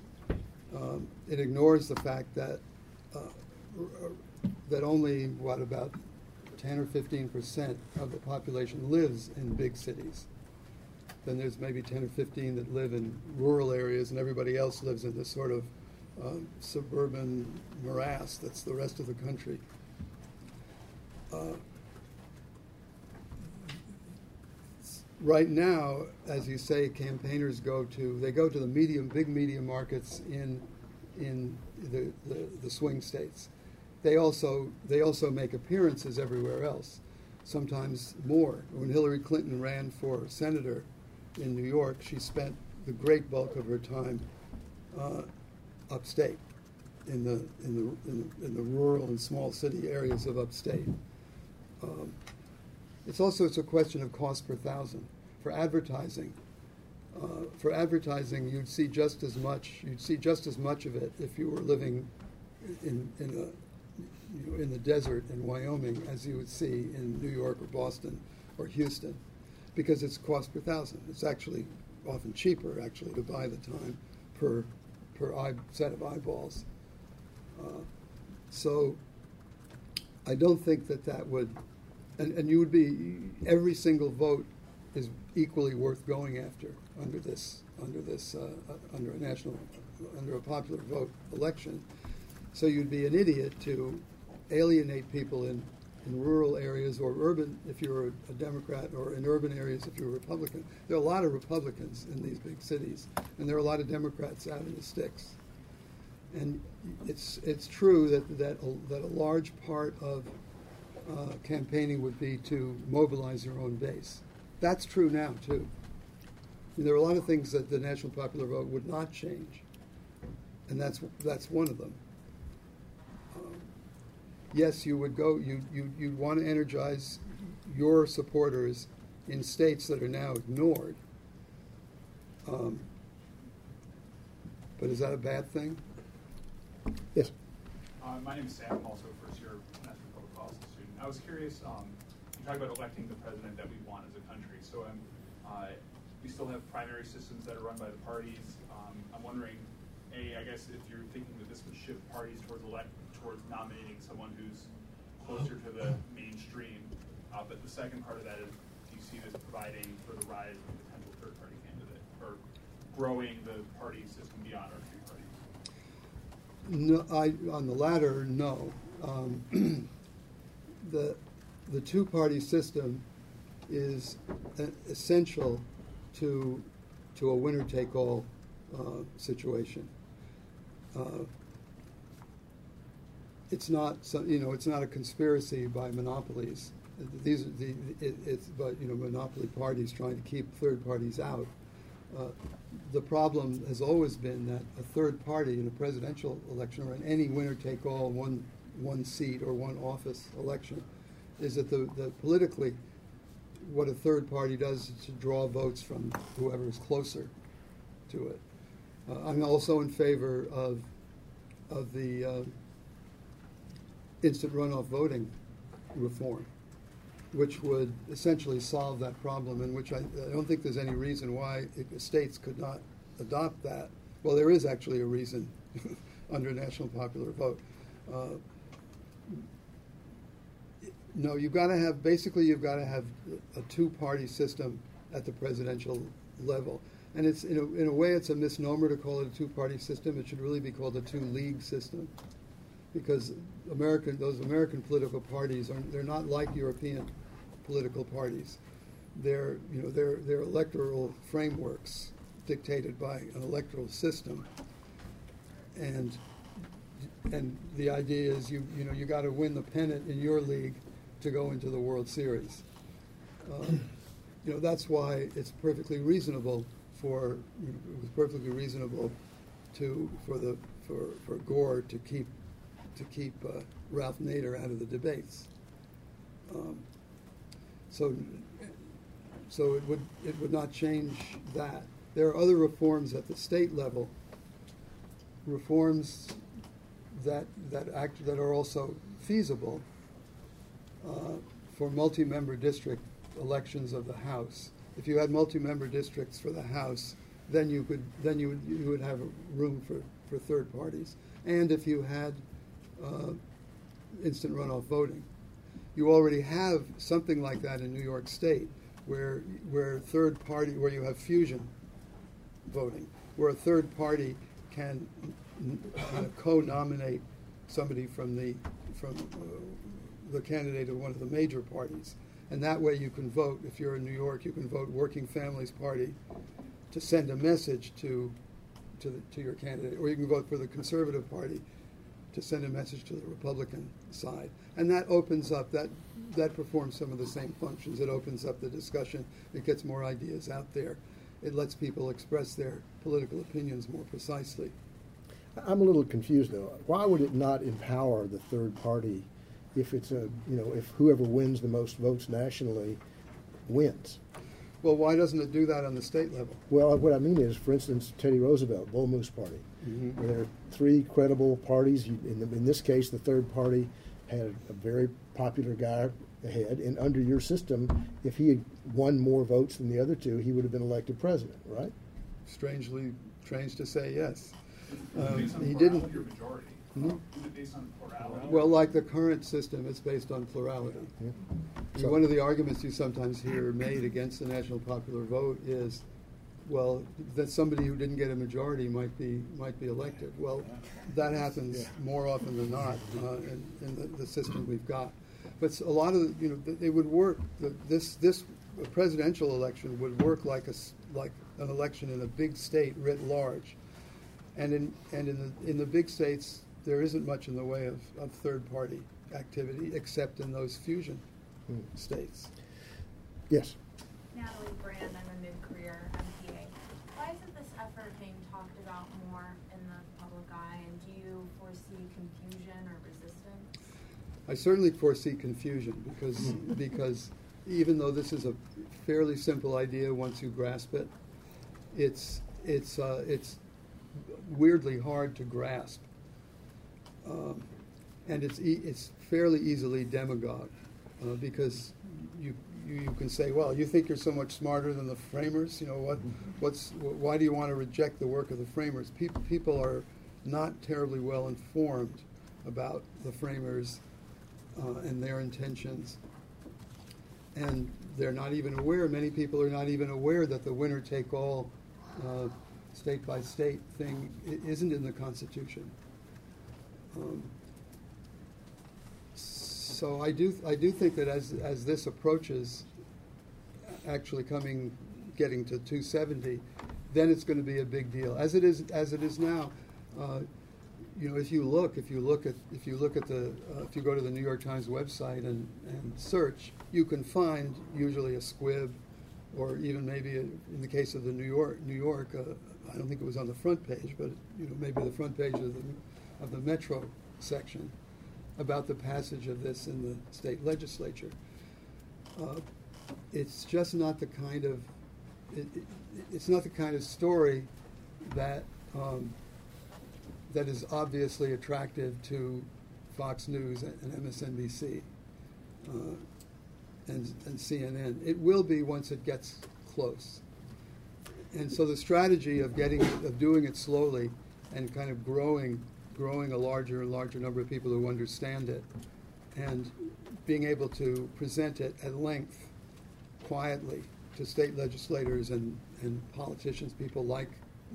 Um, it ignores the fact that uh, that only what about ten or fifteen percent of the population lives in big cities then there's maybe 10 or 15 that live in rural areas, and everybody else lives in this sort of um, suburban morass that's the rest of the country. Uh, right now, as you say, campaigners go to they go to the medium, big medium markets in in the, the, the swing states, they also they also make appearances everywhere else, sometimes more. When Hillary Clinton ran for senator in New York, she spent the great bulk of her time uh, upstate, in the in the, in the in the rural and small city areas of upstate. Um, it's also it's a question of cost per thousand for advertising. Uh, for advertising, you'd see just as much. You'd see just as much of it if you were living in in a you know, in the desert in Wyoming as you would see in New York or Boston or Houston, because it's cost per thousand. It's actually often cheaper actually to buy the time per per eye, set of eyeballs. Uh, so I don't think that that would, and, and you would be every single vote is equally worth going after under this under this uh, under a national under a popular vote election. So you'd be an idiot to alienate people in, in rural areas or urban if you're a Democrat or in urban areas if you're a Republican. There are a lot of Republicans in these big cities, and there are a lot of Democrats out in the sticks. And it's it's true that that a, that a large part of uh, campaigning would be to mobilize your own base. That's true now too. And there are a lot of things that the national popular vote would not change, and that's that's one of them. Yes, you would go. You you you'd want to energize your supporters in states that are now ignored. Um, but is that a bad thing?
Yes.
Uh, my name is Sam, I'm also a first year National Public Policy student. I was curious, um, you talk about electing the president that we want as a country. So um, uh, we still have primary systems that are run by the parties. Um, I'm wondering, A, I guess if you're thinking that this would shift parties towards elect towards nominating someone who's closer to the mainstream. Uh, but the second part of that is, do you see this providing for the rise of a potential third party candidate or growing the party system beyond our two parties?
No, I, on the latter, no. Um, the, the two-party system is essential to, to a winner-take-all uh, situation. Uh, it's not, so, you know, it's not a conspiracy by monopolies. These are the, it, it's, but you know, monopoly parties trying to keep third parties out. Uh, the problem has always been that a third party in a presidential election or in any winner-take-all one one seat or one office election is that the, the politically what a third party does is to draw votes from whoever is closer to it. Uh, I'm also in favor of of the uh, instant runoff voting reform which would essentially solve that problem, and which I, I, don't think there's any reason why states could not adopt that. Well, there is actually a reason under national popular vote. Uh, no, you've got to have basically you've got to have a two-party system at the presidential level, and it's in a, in a way it's a misnomer to call it a two-party system. It should really be called a two-league system, because American those American political parties are they're not like European political parties. They're, you know, they're, they're electoral frameworks dictated by an electoral system. And, and the idea is you, you know, you got to win the pennant in your league to go into the World Series. Um, you know, that's why it's perfectly reasonable for, it was perfectly reasonable to, for the, for, for Gore to keep, to keep uh, Ralph Nader out of the debates. Um, so, so it would it would not change that. There are other reforms at the state level. Reforms that that act that are also feasible uh, for multi-member district elections of the House. If you had multi-member districts for the House, then you could then you would, you would have room for, for third parties. And if you had uh, instant runoff voting, you already have something like that in New York State, where where third party where you have fusion voting, where a third party can co-nominate somebody from the from uh, the candidate of one of the major parties, and that way you can vote. If you're in New York, you can vote Working Families Party to send a message to to, the, to your candidate, or you can vote for the Conservative Party to send a message to the Republican side. And that opens up, that, that performs some of the same functions. It opens up the discussion, it gets more ideas out there, it lets people express their political opinions more precisely.
I'm a little confused though. Why would it not empower the third party if it's a, you know, if whoever wins the most votes nationally wins?
Well, why doesn't it do that on the state level?
Well, what I mean is, for instance, Teddy Roosevelt, Bull Moose Party.
Mhm.
Where there are three credible parties. You, in, the, in this case, the third party had a very popular guy ahead, and under your system, if he had won more votes than the other two, he would have been elected president, right?
Strangely, strange to say yes. Um, he didn't.
or majority?
Hmm?
Is it based on plurality?
Well, like the current system, it's based on plurality.
Yeah.
And
So-
one of the arguments you sometimes hear made against the national popular vote is, well, that somebody who didn't get a majority might be might be elected. Well, that happens
Yeah.
more often than not uh, in, in the, the system we've got. But a lot of the, you know th- it would work. The, this this presidential election would work like a s- like an election in a big state writ large, and in and in the in the big states there isn't much in the way of, of third party activity except in those fusion
Hmm.
states.
Yes.
Natalie Brand, I'm a mid-career MPA. Why isn't this effort being talked about more in the public eye, and do you foresee confusion or resistance?
I certainly foresee confusion because because even though this is a fairly simple idea once you grasp it, it's it's uh, it's weirdly hard to grasp, um, and it's e- it's fairly easily demagogue uh, because you, you you can say, well, you think you're so much smarter than the framers. You know what? What's wh- why do you want to reject the work of the framers? People people are not terribly well informed about the framers uh, and their intentions. And they're not even aware, many people are not even aware that the winner take all uh, state by state thing isn't in the Constitution. Um, so I do, I do think that as, as this approaches actually coming, getting to 270, then it's going to be a big deal. As it is, as it is now, uh, you know, if you look, if you look at, if you look at the, uh, if you go to the New York Times website and, and search, you can find usually a squib, or even maybe a, in the case of the New York, New York, uh, I don't think it was on the front page, but you know, maybe the front page of the of the Metro section about the passage of this in the state legislature. Uh, it's just not the kind of it, it, it's not the kind of story that um, that is obviously attractive to Fox News and, MSNBC uh, and, and CNN. It will be once it gets close. And so the strategy of getting of doing it slowly and kind of growing growing a larger and larger number of people who understand it and being able to present it at length quietly to state legislators and, and politicians, people like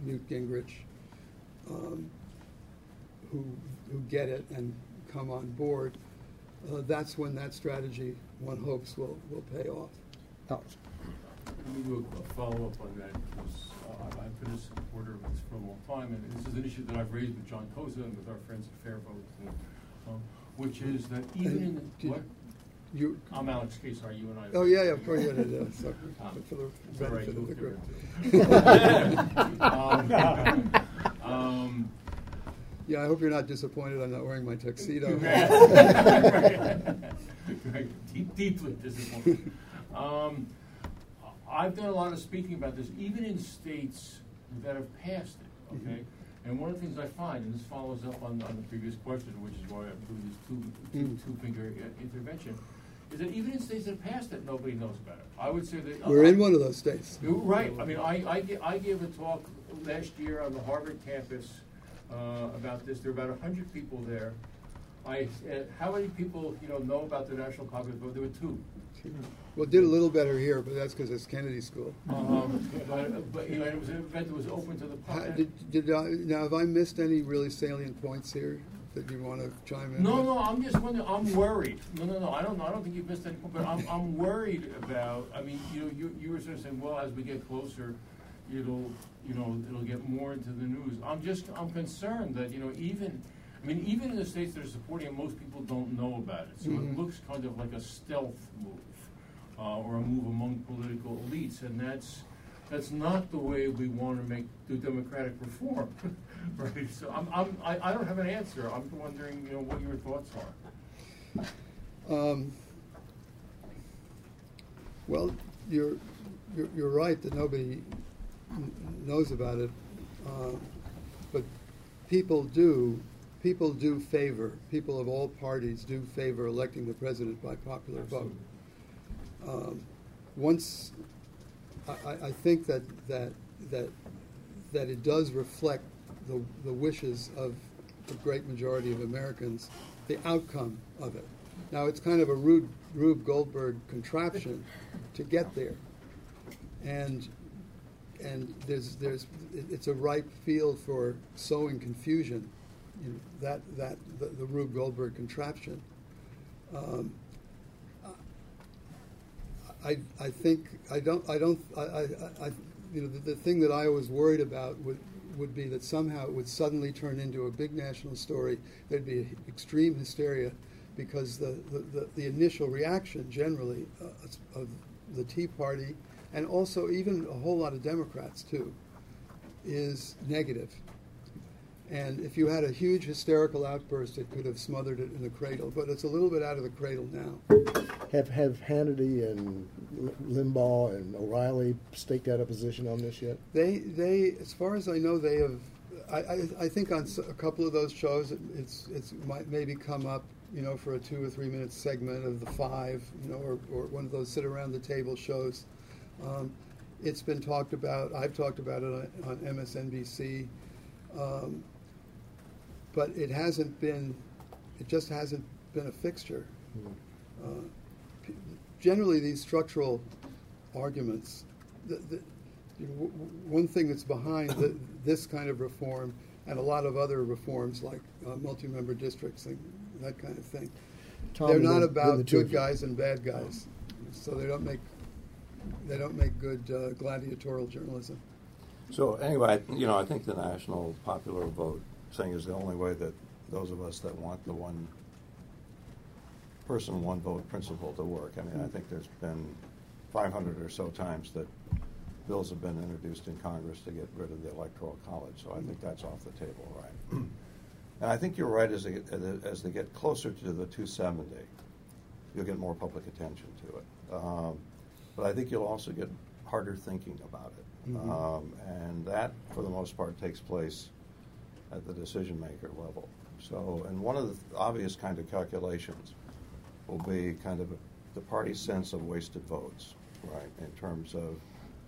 Newt Gingrich, um, who, who get it and come on board, uh, that's when that strategy, one hopes, will, will pay off.
Alex.
Let me do a, a follow-up on that, because uh, I've been a supporter of this for a long time, and this is an issue that I've raised with John Koza and with our friends at Fair Vote, and, um, which is that even in, the- what?
You,
I'm Alex Keyssar, are you and I?
oh, yeah, yeah, of course, yeah, yeah, yeah, sorry,
Um,
for the
it's all right,
benefit of the group.
Um, um,
Yeah, I hope you're not disappointed I'm not wearing my tuxedo.
Deep- Deeply disappointed. Um, I've done a lot of speaking about this, even in states that have passed it, okay? And one of the things I find, and this follows up on, on the previous question, which is why I'm doing this two, two,
Mm.
two-finger uh, intervention, is that even in states that have passed it, nobody knows about it. I would say that.
We're in one of those states.
Right. I mean, I, I, I gave a talk last year on the Harvard campus uh, about this. There were about hundred people there. I, uh, how many people, you know, know about the National Popular Vote? There were two.
Well, did a little better here, but that's because it's Kennedy School.
Um, but, but, you know, it was an event that was open to the
How-
public.
Did, did I, now, have I missed any really salient points here that you want to chime in?
No,
with?
no, I'm just wondering, I'm worried. No, no, no, I don't know, I don't think you've missed any, point, but I'm, I'm worried about, I mean, you know, you, you were sort of saying, well, as we get closer, it'll, you know, it'll get more into the news. I'm just, I'm concerned that, you know, even, I mean, even in the states that are supporting it, most people don't know about it. So
Mhm.
it looks kind of like a stealth move, uh, or a move among political elites, and that's that's not the way we want to make do democratic reform, right? So I'm, I'm I, I don't have an answer. I'm wondering, you know, what your thoughts are.
Um, Well, you're, you're, you're right that nobody knows about it, um, but people do, people do favor, people of all parties do favor electing the president by popular vote. Um, Once, I, I- I think that, that, that, that it does reflect the, the wishes of the great majority of Americans, the outcome of it. Now, it's kind of a Rube, Rube Goldberg contraption to get there. And, and there's, there's, it's a ripe field for sowing confusion, you know, that, that, the, the Rube Goldberg contraption. Um, I, I think, I don't, I don't, I, I, I you know, the, the thing that I was worried about would, would be that somehow it would suddenly turn into a big national story. There'd be extreme hysteria because the, the, the, the initial reaction generally uh, of the Tea Party and also even a whole lot of Democrats too is negative. And if you had a huge hysterical outburst, it could have smothered it in the cradle. But it's a little bit out of the cradle now.
Have have Hannity and Limbaugh and O'Reilly staked out a position on this yet?
They, they, as far as I know, they have. I, I, I think on a couple of those shows, it, it's, it's might maybe come up, you know, for a two or three minute segment of the five, you know, or, or one of those sit around the table shows. Um, it's been talked about. I've talked about it on, on MSNBC, um, but it hasn't been. It just hasn't been a fixture. Uh, p- generally, these structural arguments, the, the, you know, w- w- one thing that's behind the, this kind of reform and a lot of other reforms like uh, multi-member districts and that kind of thing,
Tom,
they're not
the
about
two
good guys and bad guys. So they don't make they don't make good uh, gladiatorial journalism.
So anyway, you know, I think the national popular vote thing is the only way that those of us that want the one person, one vote principle to work. I mean, I think there's been 500 or so times that bills have been introduced in Congress to get rid of the electoral college. So I think that's off the table, right? And I think you're right. As they get, as they get closer to the 270, you'll get more public attention to it. Um, but I think you'll also get harder thinking about it.
Mhm.
Um, and that, for the most part, takes place at the decision maker level. So, and one of the obvious kind of calculations will be kind of the party's sense of wasted votes, right, in terms of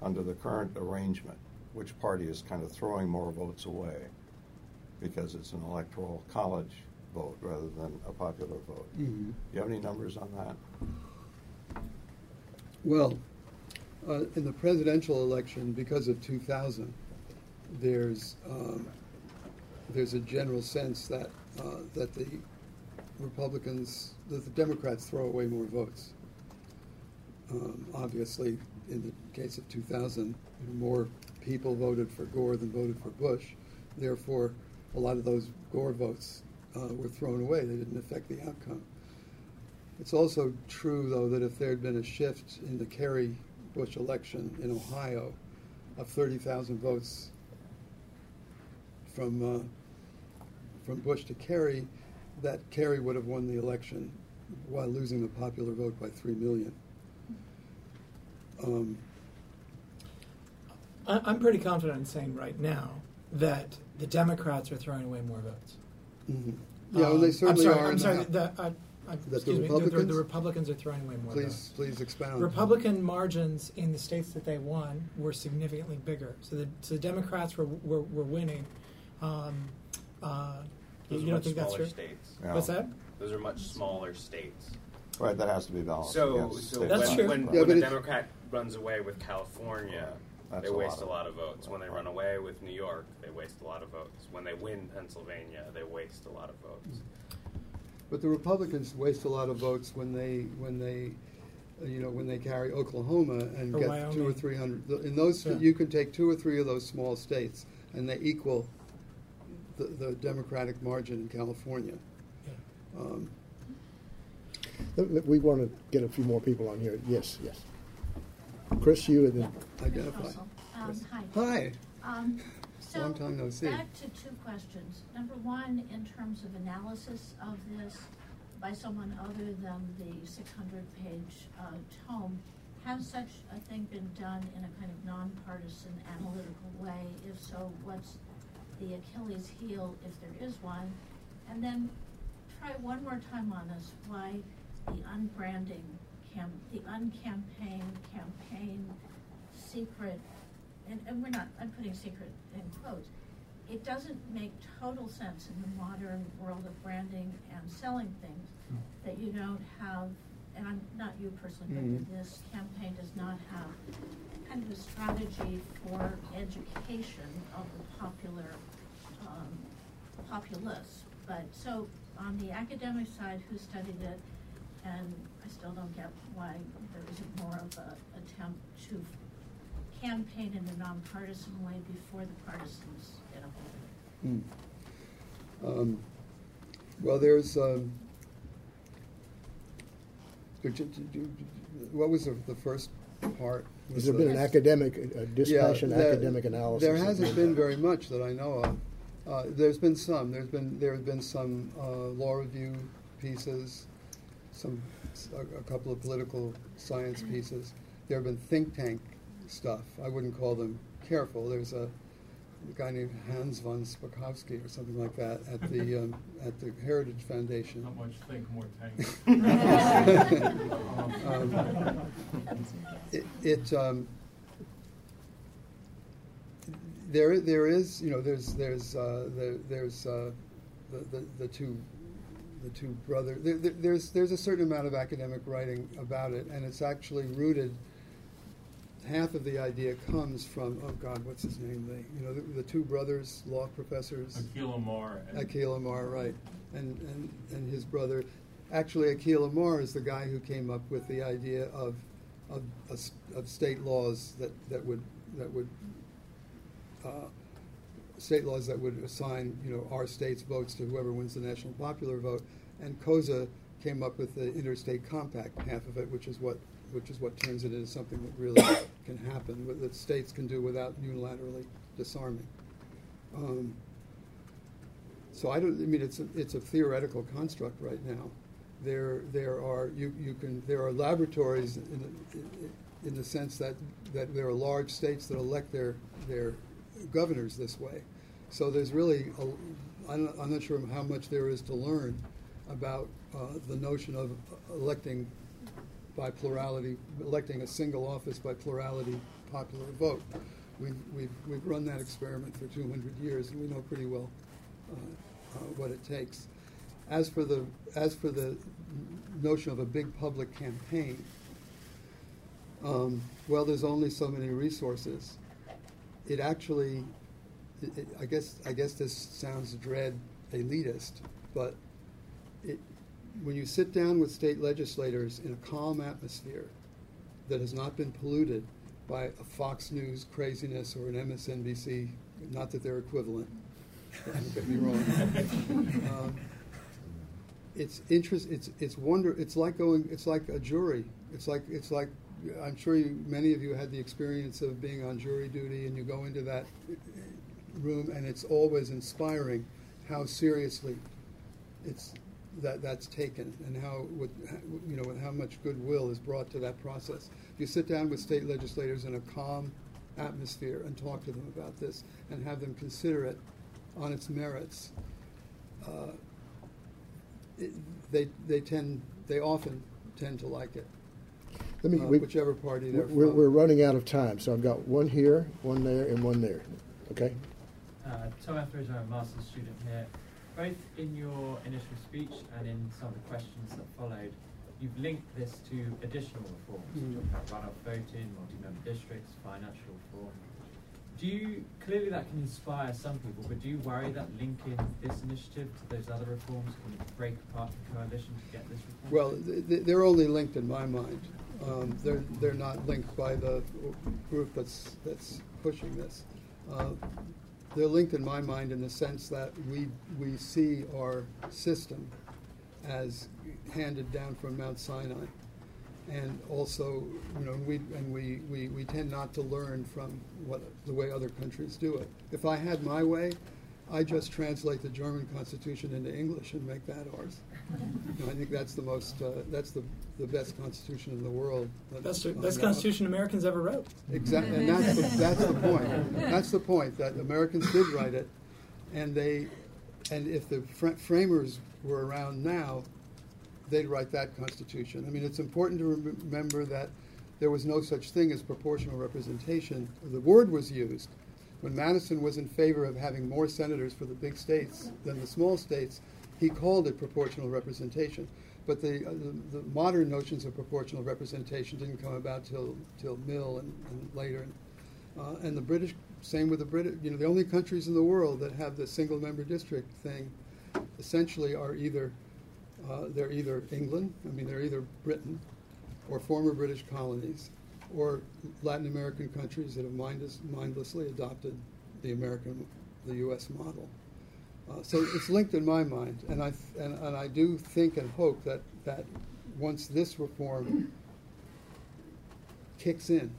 under the current arrangement, which party is kind of throwing more votes away because it's an electoral college vote rather than a popular vote.
Mhm.
Do you have any numbers on that?
Well, uh, in the presidential election, because of 2000, there's um, there's a general sense that uh, that the Republicans, that the Democrats throw away more votes. Um, obviously, in the case of 2000, more people voted for Gore than voted for Bush. Therefore, a lot of those Gore votes uh, were thrown away. They didn't affect the outcome. It's also true, though, that if there had been a shift in the Kerry Bush election in Ohio of 30,000 votes from uh, from Bush to Kerry, that Kerry would have won the election while losing the popular vote by three million. Um,
I'm pretty confident in saying right now that the Democrats are throwing away more votes.
mhm. Yeah, and they
Um,
certainly
I'm sorry,
are.
I'm
in the
sorry. The, I, I,
the
excuse me. The, the,
Republicans?
the Republicans are throwing away more
please,
votes.
please expound.
Republican margins in the states that they won were significantly bigger. So the, so the Democrats were, were, were winning. Um, uh, you,
Those
you
are
don't
much
think that's
smaller
true?
states.
Yeah.
What's that?
Those are much smaller states.
Right, that has to be balanced.
So,
against
so
state
That's
when,
true.
when,
Yeah,
when
but
a
it's-
Democrat runs away with California,
That's
they
a
waste
lot
a
of-
lot of votes. When they run away with New York, they waste a lot of votes. When they win Pennsylvania, they waste a lot of votes.
But the Republicans waste a lot of votes when they when they, you know, when they carry Oklahoma and
Or
get two or three hundred. In those,
Yeah.
you can take two or three of those small states, and they equal the, the Democratic margin in California. Um,
Let- let- We want to get a few more people on here. Yes, yes. Chris, you and then,
Identify.
Russell. Um, hi.
Hi.
Um, so
Long time no see.
Back to two questions. Number one, in terms of analysis of this by someone other than the 600-page uh, tome, has such a thing been done in a kind of nonpartisan analytical way? If so, what's the Achilles heel, if there is one? And then try one more time on this, why the unbranding, the uncampaign campaign secret, and, and we're not, I'm putting secret in quotes. It doesn't make total sense in the modern world of branding and selling things that you don't have, and I'm, not you personally, but
Mhm.
this campaign does not have kind of a strategy for education of the popular, um, populace. But, so, on the academic side, who studied it, and I still don't get why there isn't more of an attempt to campaign in a nonpartisan way before the partisans get a hold of it.
Hmm. Um, Well, there's, um, could you- do- do- what was the, the first part?
has there been an academic, a dispassionate
there-
academic analysis?
There hasn't been very much that I know of. Uh, there's been some. There's been there have been some uh, law review pieces, some a, a couple of political science pieces. There have been think tank stuff. I wouldn't call them careful. There's a, guy named Hans von Spakovsky or something like that at the um, at the Heritage Foundation.
Not much think, more
um, it, it um, there there is you know there's there's uh, there, there's uh, the, the the two the two brothers there, there, there's there's a certain amount of academic writing about it and it's actually rooted half of the idea comes from oh god what's his name they you know the, the two brothers law professors
Akhil Amar. and-
Akhil Amar, right, and, and and his brother. Actually, Akhil Amar is the guy who came up with the idea of of, of state laws that, that would that would uh, state laws that would assign you know our state's votes to whoever wins the national popular vote. And Koza came up with the interstate compact half of it, which is what which is what turns it into something that really can happen, that states can do without unilaterally disarming. Um, so I don't. I mean, it's a, it's a theoretical construct right now. There there are you, you can there are laboratories in the, in the sense that that there are large states that elect their their governors this way. So there's really I'm, not, I'm not sure how much there is to learn about uh, the notion of electing by plurality, electing a single office by plurality popular vote. We've, we've, we've run that experiment for 200 years, and we know pretty well uh, uh, what it takes. As for the as for the notion of a big public campaign, um, well, there's only so many resources. It actually, it, it, I guess, I guess this sounds dread elitist, but when you sit down with state legislators in a calm atmosphere that has not been polluted by a Fox News craziness or an MSNBC, not that they're equivalent, don't get me wrong. Um, it's interest. It's it's wonder. It's like going. It's like a jury. It's like it's like. I'm sure you, many of you had the experience of being on jury duty, and you go into that room, and it's always inspiring how seriously it's that that's taken, and how with you know with how much goodwill is brought to that process. If you sit down with state legislators in a calm atmosphere and talk to them about this, and have them consider it on its merits, uh, it, they they tend they often tend to like it.
Let me,
uh,
we-
whichever party they're
We're,
from.
we're running out of time, so I've got one here, one there, and one there. Okay?
Uh, Tom Etheridge, I'm a master's student here. Both in your initial speech and in some of the questions that followed, you've linked this to additional reforms. You
Mm.
talk about runoff voting, multi-member districts, financial reform. Do you clearly that can inspire some people, but do you worry that linking this initiative to those other reforms can break apart the coalition to get this reform?
Well, th- th- they're only linked in my mind. Um, they're they're not linked by the group that's that's pushing this. Uh, they're linked in my mind in the sense that we we see our system as handed down from Mount Sinai, and also you know we and we, we, we tend not to learn from what the way other countries do it. If I had my way, I just translate the German Constitution into English and make that ours. You know, I think that's the most uh, that's the, the best constitution in the world.
Best,
Uh,
best Constitution Americans ever wrote.
Exactly, and that's the, that's the point. That's the point that Americans did write it, and they, and if the fr- framers were around now, they'd write that Constitution. I mean, it's important to rem- remember that there was no such thing as proportional representation. The word was used when Madison was in favor of having more senators for the big states than the small states. He called it proportional representation. But the, uh, the, the modern notions of proportional representation didn't come about till till Mill and, and later. Uh, and the British, same with the British. You know, the only countries in the world that have the single member district thing, essentially, are either uh, they're either England. I mean, they're either Britain, or former British colonies, or Latin American countries that have mindless, mindlessly adopted the American, the U.S. model. Uh, so it's linked in my mind, and I and, and I do think and hope that that once this reform kicks in,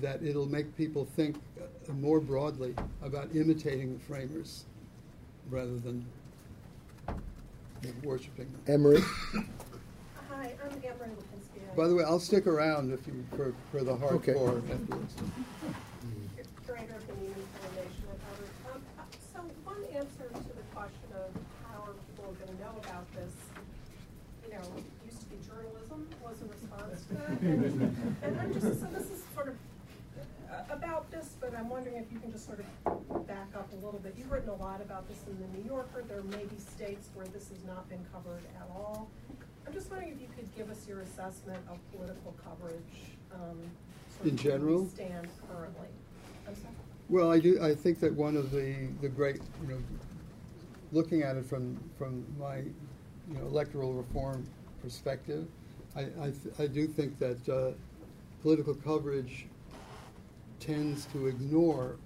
that it'll make people think uh, more broadly about imitating the framers rather than worshiping them.
Ann Marie.
Hi, I'm Ann Marie Lipinski.
By the way, I'll stick around if you for, for the
Okay.
hardcore afterwards.
Curator of the Nieman Foundation at Harvard. Um, uh, so one answer to the question of how are people going to know about this, you know, used to be journalism was a response to that. And, I'm just, so this is sort of uh, about this, but I'm wondering if you can just sort of back up a little bit. You've written a lot about this in the New Yorker. There may be states where this has not been covered at all. I'm just wondering if you could give us your assessment of political coverage. Um, sort
In
of where we
general?
Stand currently. I'm sorry.
Well, I do. I think that one of the the great, you know, looking at it from from my, you know, electoral reform perspective, I I, th- I do think that uh, political coverage tends to ignore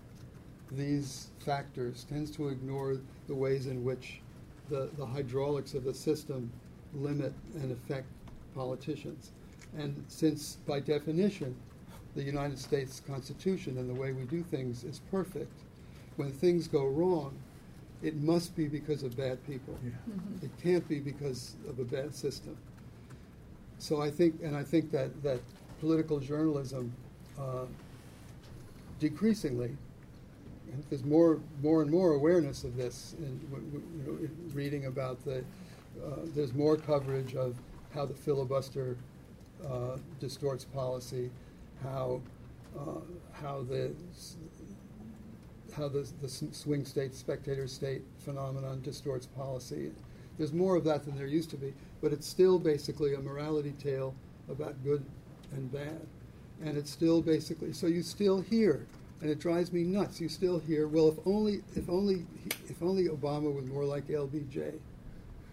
these factors, tends to ignore the ways in which the the hydraulics of the system limit and affect politicians. And since, by definition, the United States Constitution and the way we do things is perfect, when things go wrong, it must be because of bad people. It can't be because of a bad system. So I think, and I think that, that political journalism, uh, decreasingly, there's more, more and more awareness of this, and you know, in reading about the, uh, there's more coverage of how the filibuster uh, distorts policy, how uh, how the how the, the swing state spectator state phenomenon distorts policy. There's more of that than there used to be, but it's still basically a morality tale about good and bad, and it's still basically so you still hear, and it drives me nuts. You still hear, well, if only if only if only Obama was more like LBJ.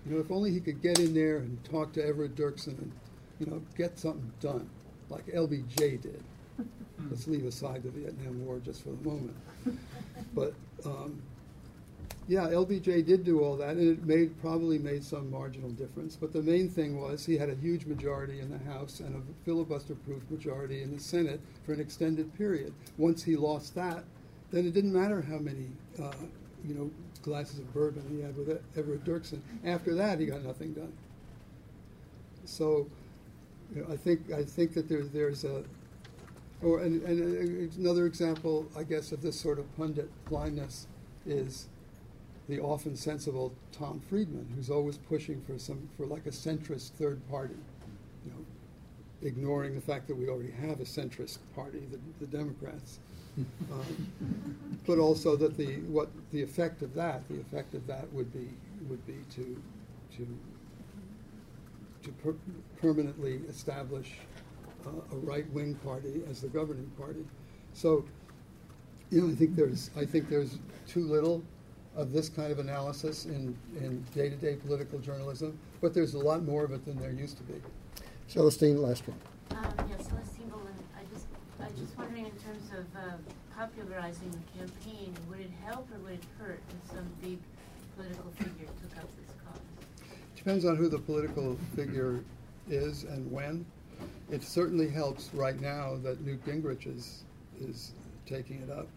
You know, if only he could get in there and talk to Everett Dirksen and, you know, get something done, like LBJ did. Let's leave aside the Vietnam War just for the moment. But um, yeah, LBJ did do all that, and it made probably made some marginal difference. But the main thing was he had a huge majority in the House and a filibuster-proof majority in the Senate for an extended period. Once he lost that, then it didn't matter how many, uh, you know, glasses of bourbon he had with Everett Dirksen. After that, he got nothing done. So, you know, I think I think that there, there's a, or and, and another example, I guess, of this sort of pundit blindness is the often sensible Tom Friedman, who's always pushing for some for like a centrist third party, you know, ignoring the fact that we already have a centrist party, the, the Democrats. Um, but also that the what the effect of that, the effect of that would be would be to to to per- permanently establish uh, a right wing party as the governing party. So, you know, I think there's I think there's too little of this kind of analysis in in day to day political journalism, but there's a lot more of it than there used to be.
Celestine, last one.
Um, yes, Celestine Boland. I just, I just wondering in terms of uh, popularizing the campaign, would it help or would it hurt if some big political figure took up this cause?
Depends on who the political figure is and when. It certainly helps right now that Newt Gingrich is, is taking it up.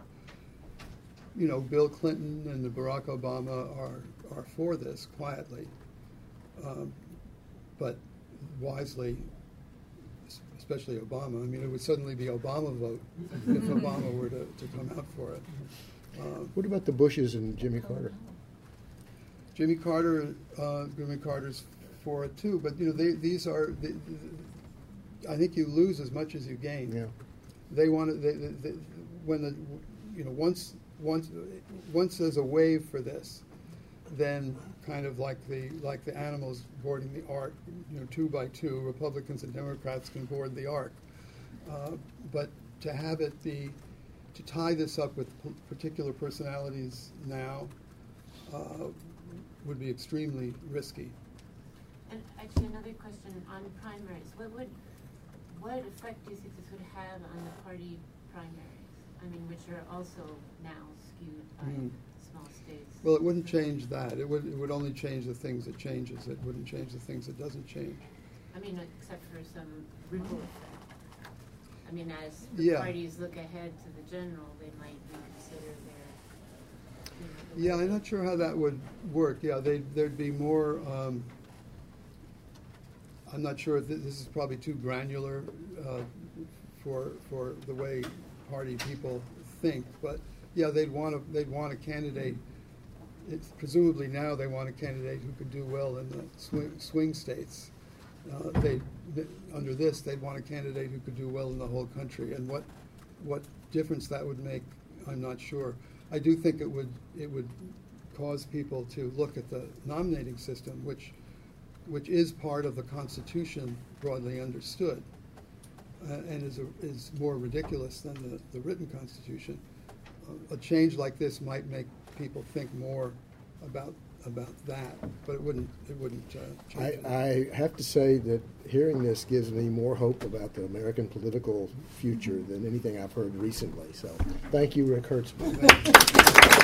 You know, Bill Clinton and the Barack Obama are, are for this quietly, um, but wisely, especially Obama. I mean, it would suddenly be Obama vote if Obama were to, to come out for it. Um,
What about the Bushes and Jimmy Carter?
Jimmy Carter, uh, Jimmy Carter's for it too, but you know, they, these are, the, the, I think you lose as much as you gain.
Yeah.
They want to, they, they, they, when the, you know, once, once, once there's a wave for this, then kind of like the, like the animals boarding the ark, you know, two by two, Republicans and Democrats can board the ark. Uh, but to have it be, to tie this up with p- particular personalities now, uh, would be extremely risky.
And actually, another question on primaries. What would, what effect do you think this would have on the party primaries? I mean, which are also now skewed by
Mm.
small states.
Well, it wouldn't change that. It would, it would only change the things that changes. It wouldn't change the things that doesn't change.
I mean, except for some ripple effect. I mean, as the
Yeah.
parties look ahead to the general, they might reconsider their, you know, the
Yeah, I'm not sure how that would work. Yeah, there'd be more, um, I'm not sure, th- this is probably too granular, uh, for, for the way party people think, but, yeah, they'd want to, they'd want a candidate. It's presumably now they want a candidate who could do well in the swing, swing states. Uh, they, under this, they'd want a candidate who could do well in the whole country, and what, what difference that would make, I'm not sure. I do think it would, it would cause people to look at the nominating system, which, which is part of the Constitution broadly understood, uh, and is, a, is more ridiculous than the, the written Constitution. Uh, a change like this might make people think more about, about that, but it wouldn't, it wouldn't uh, change it.
I have to say that hearing this gives me more hope about the American political future than anything I've heard recently. So, thank you, Rick Hertzberg.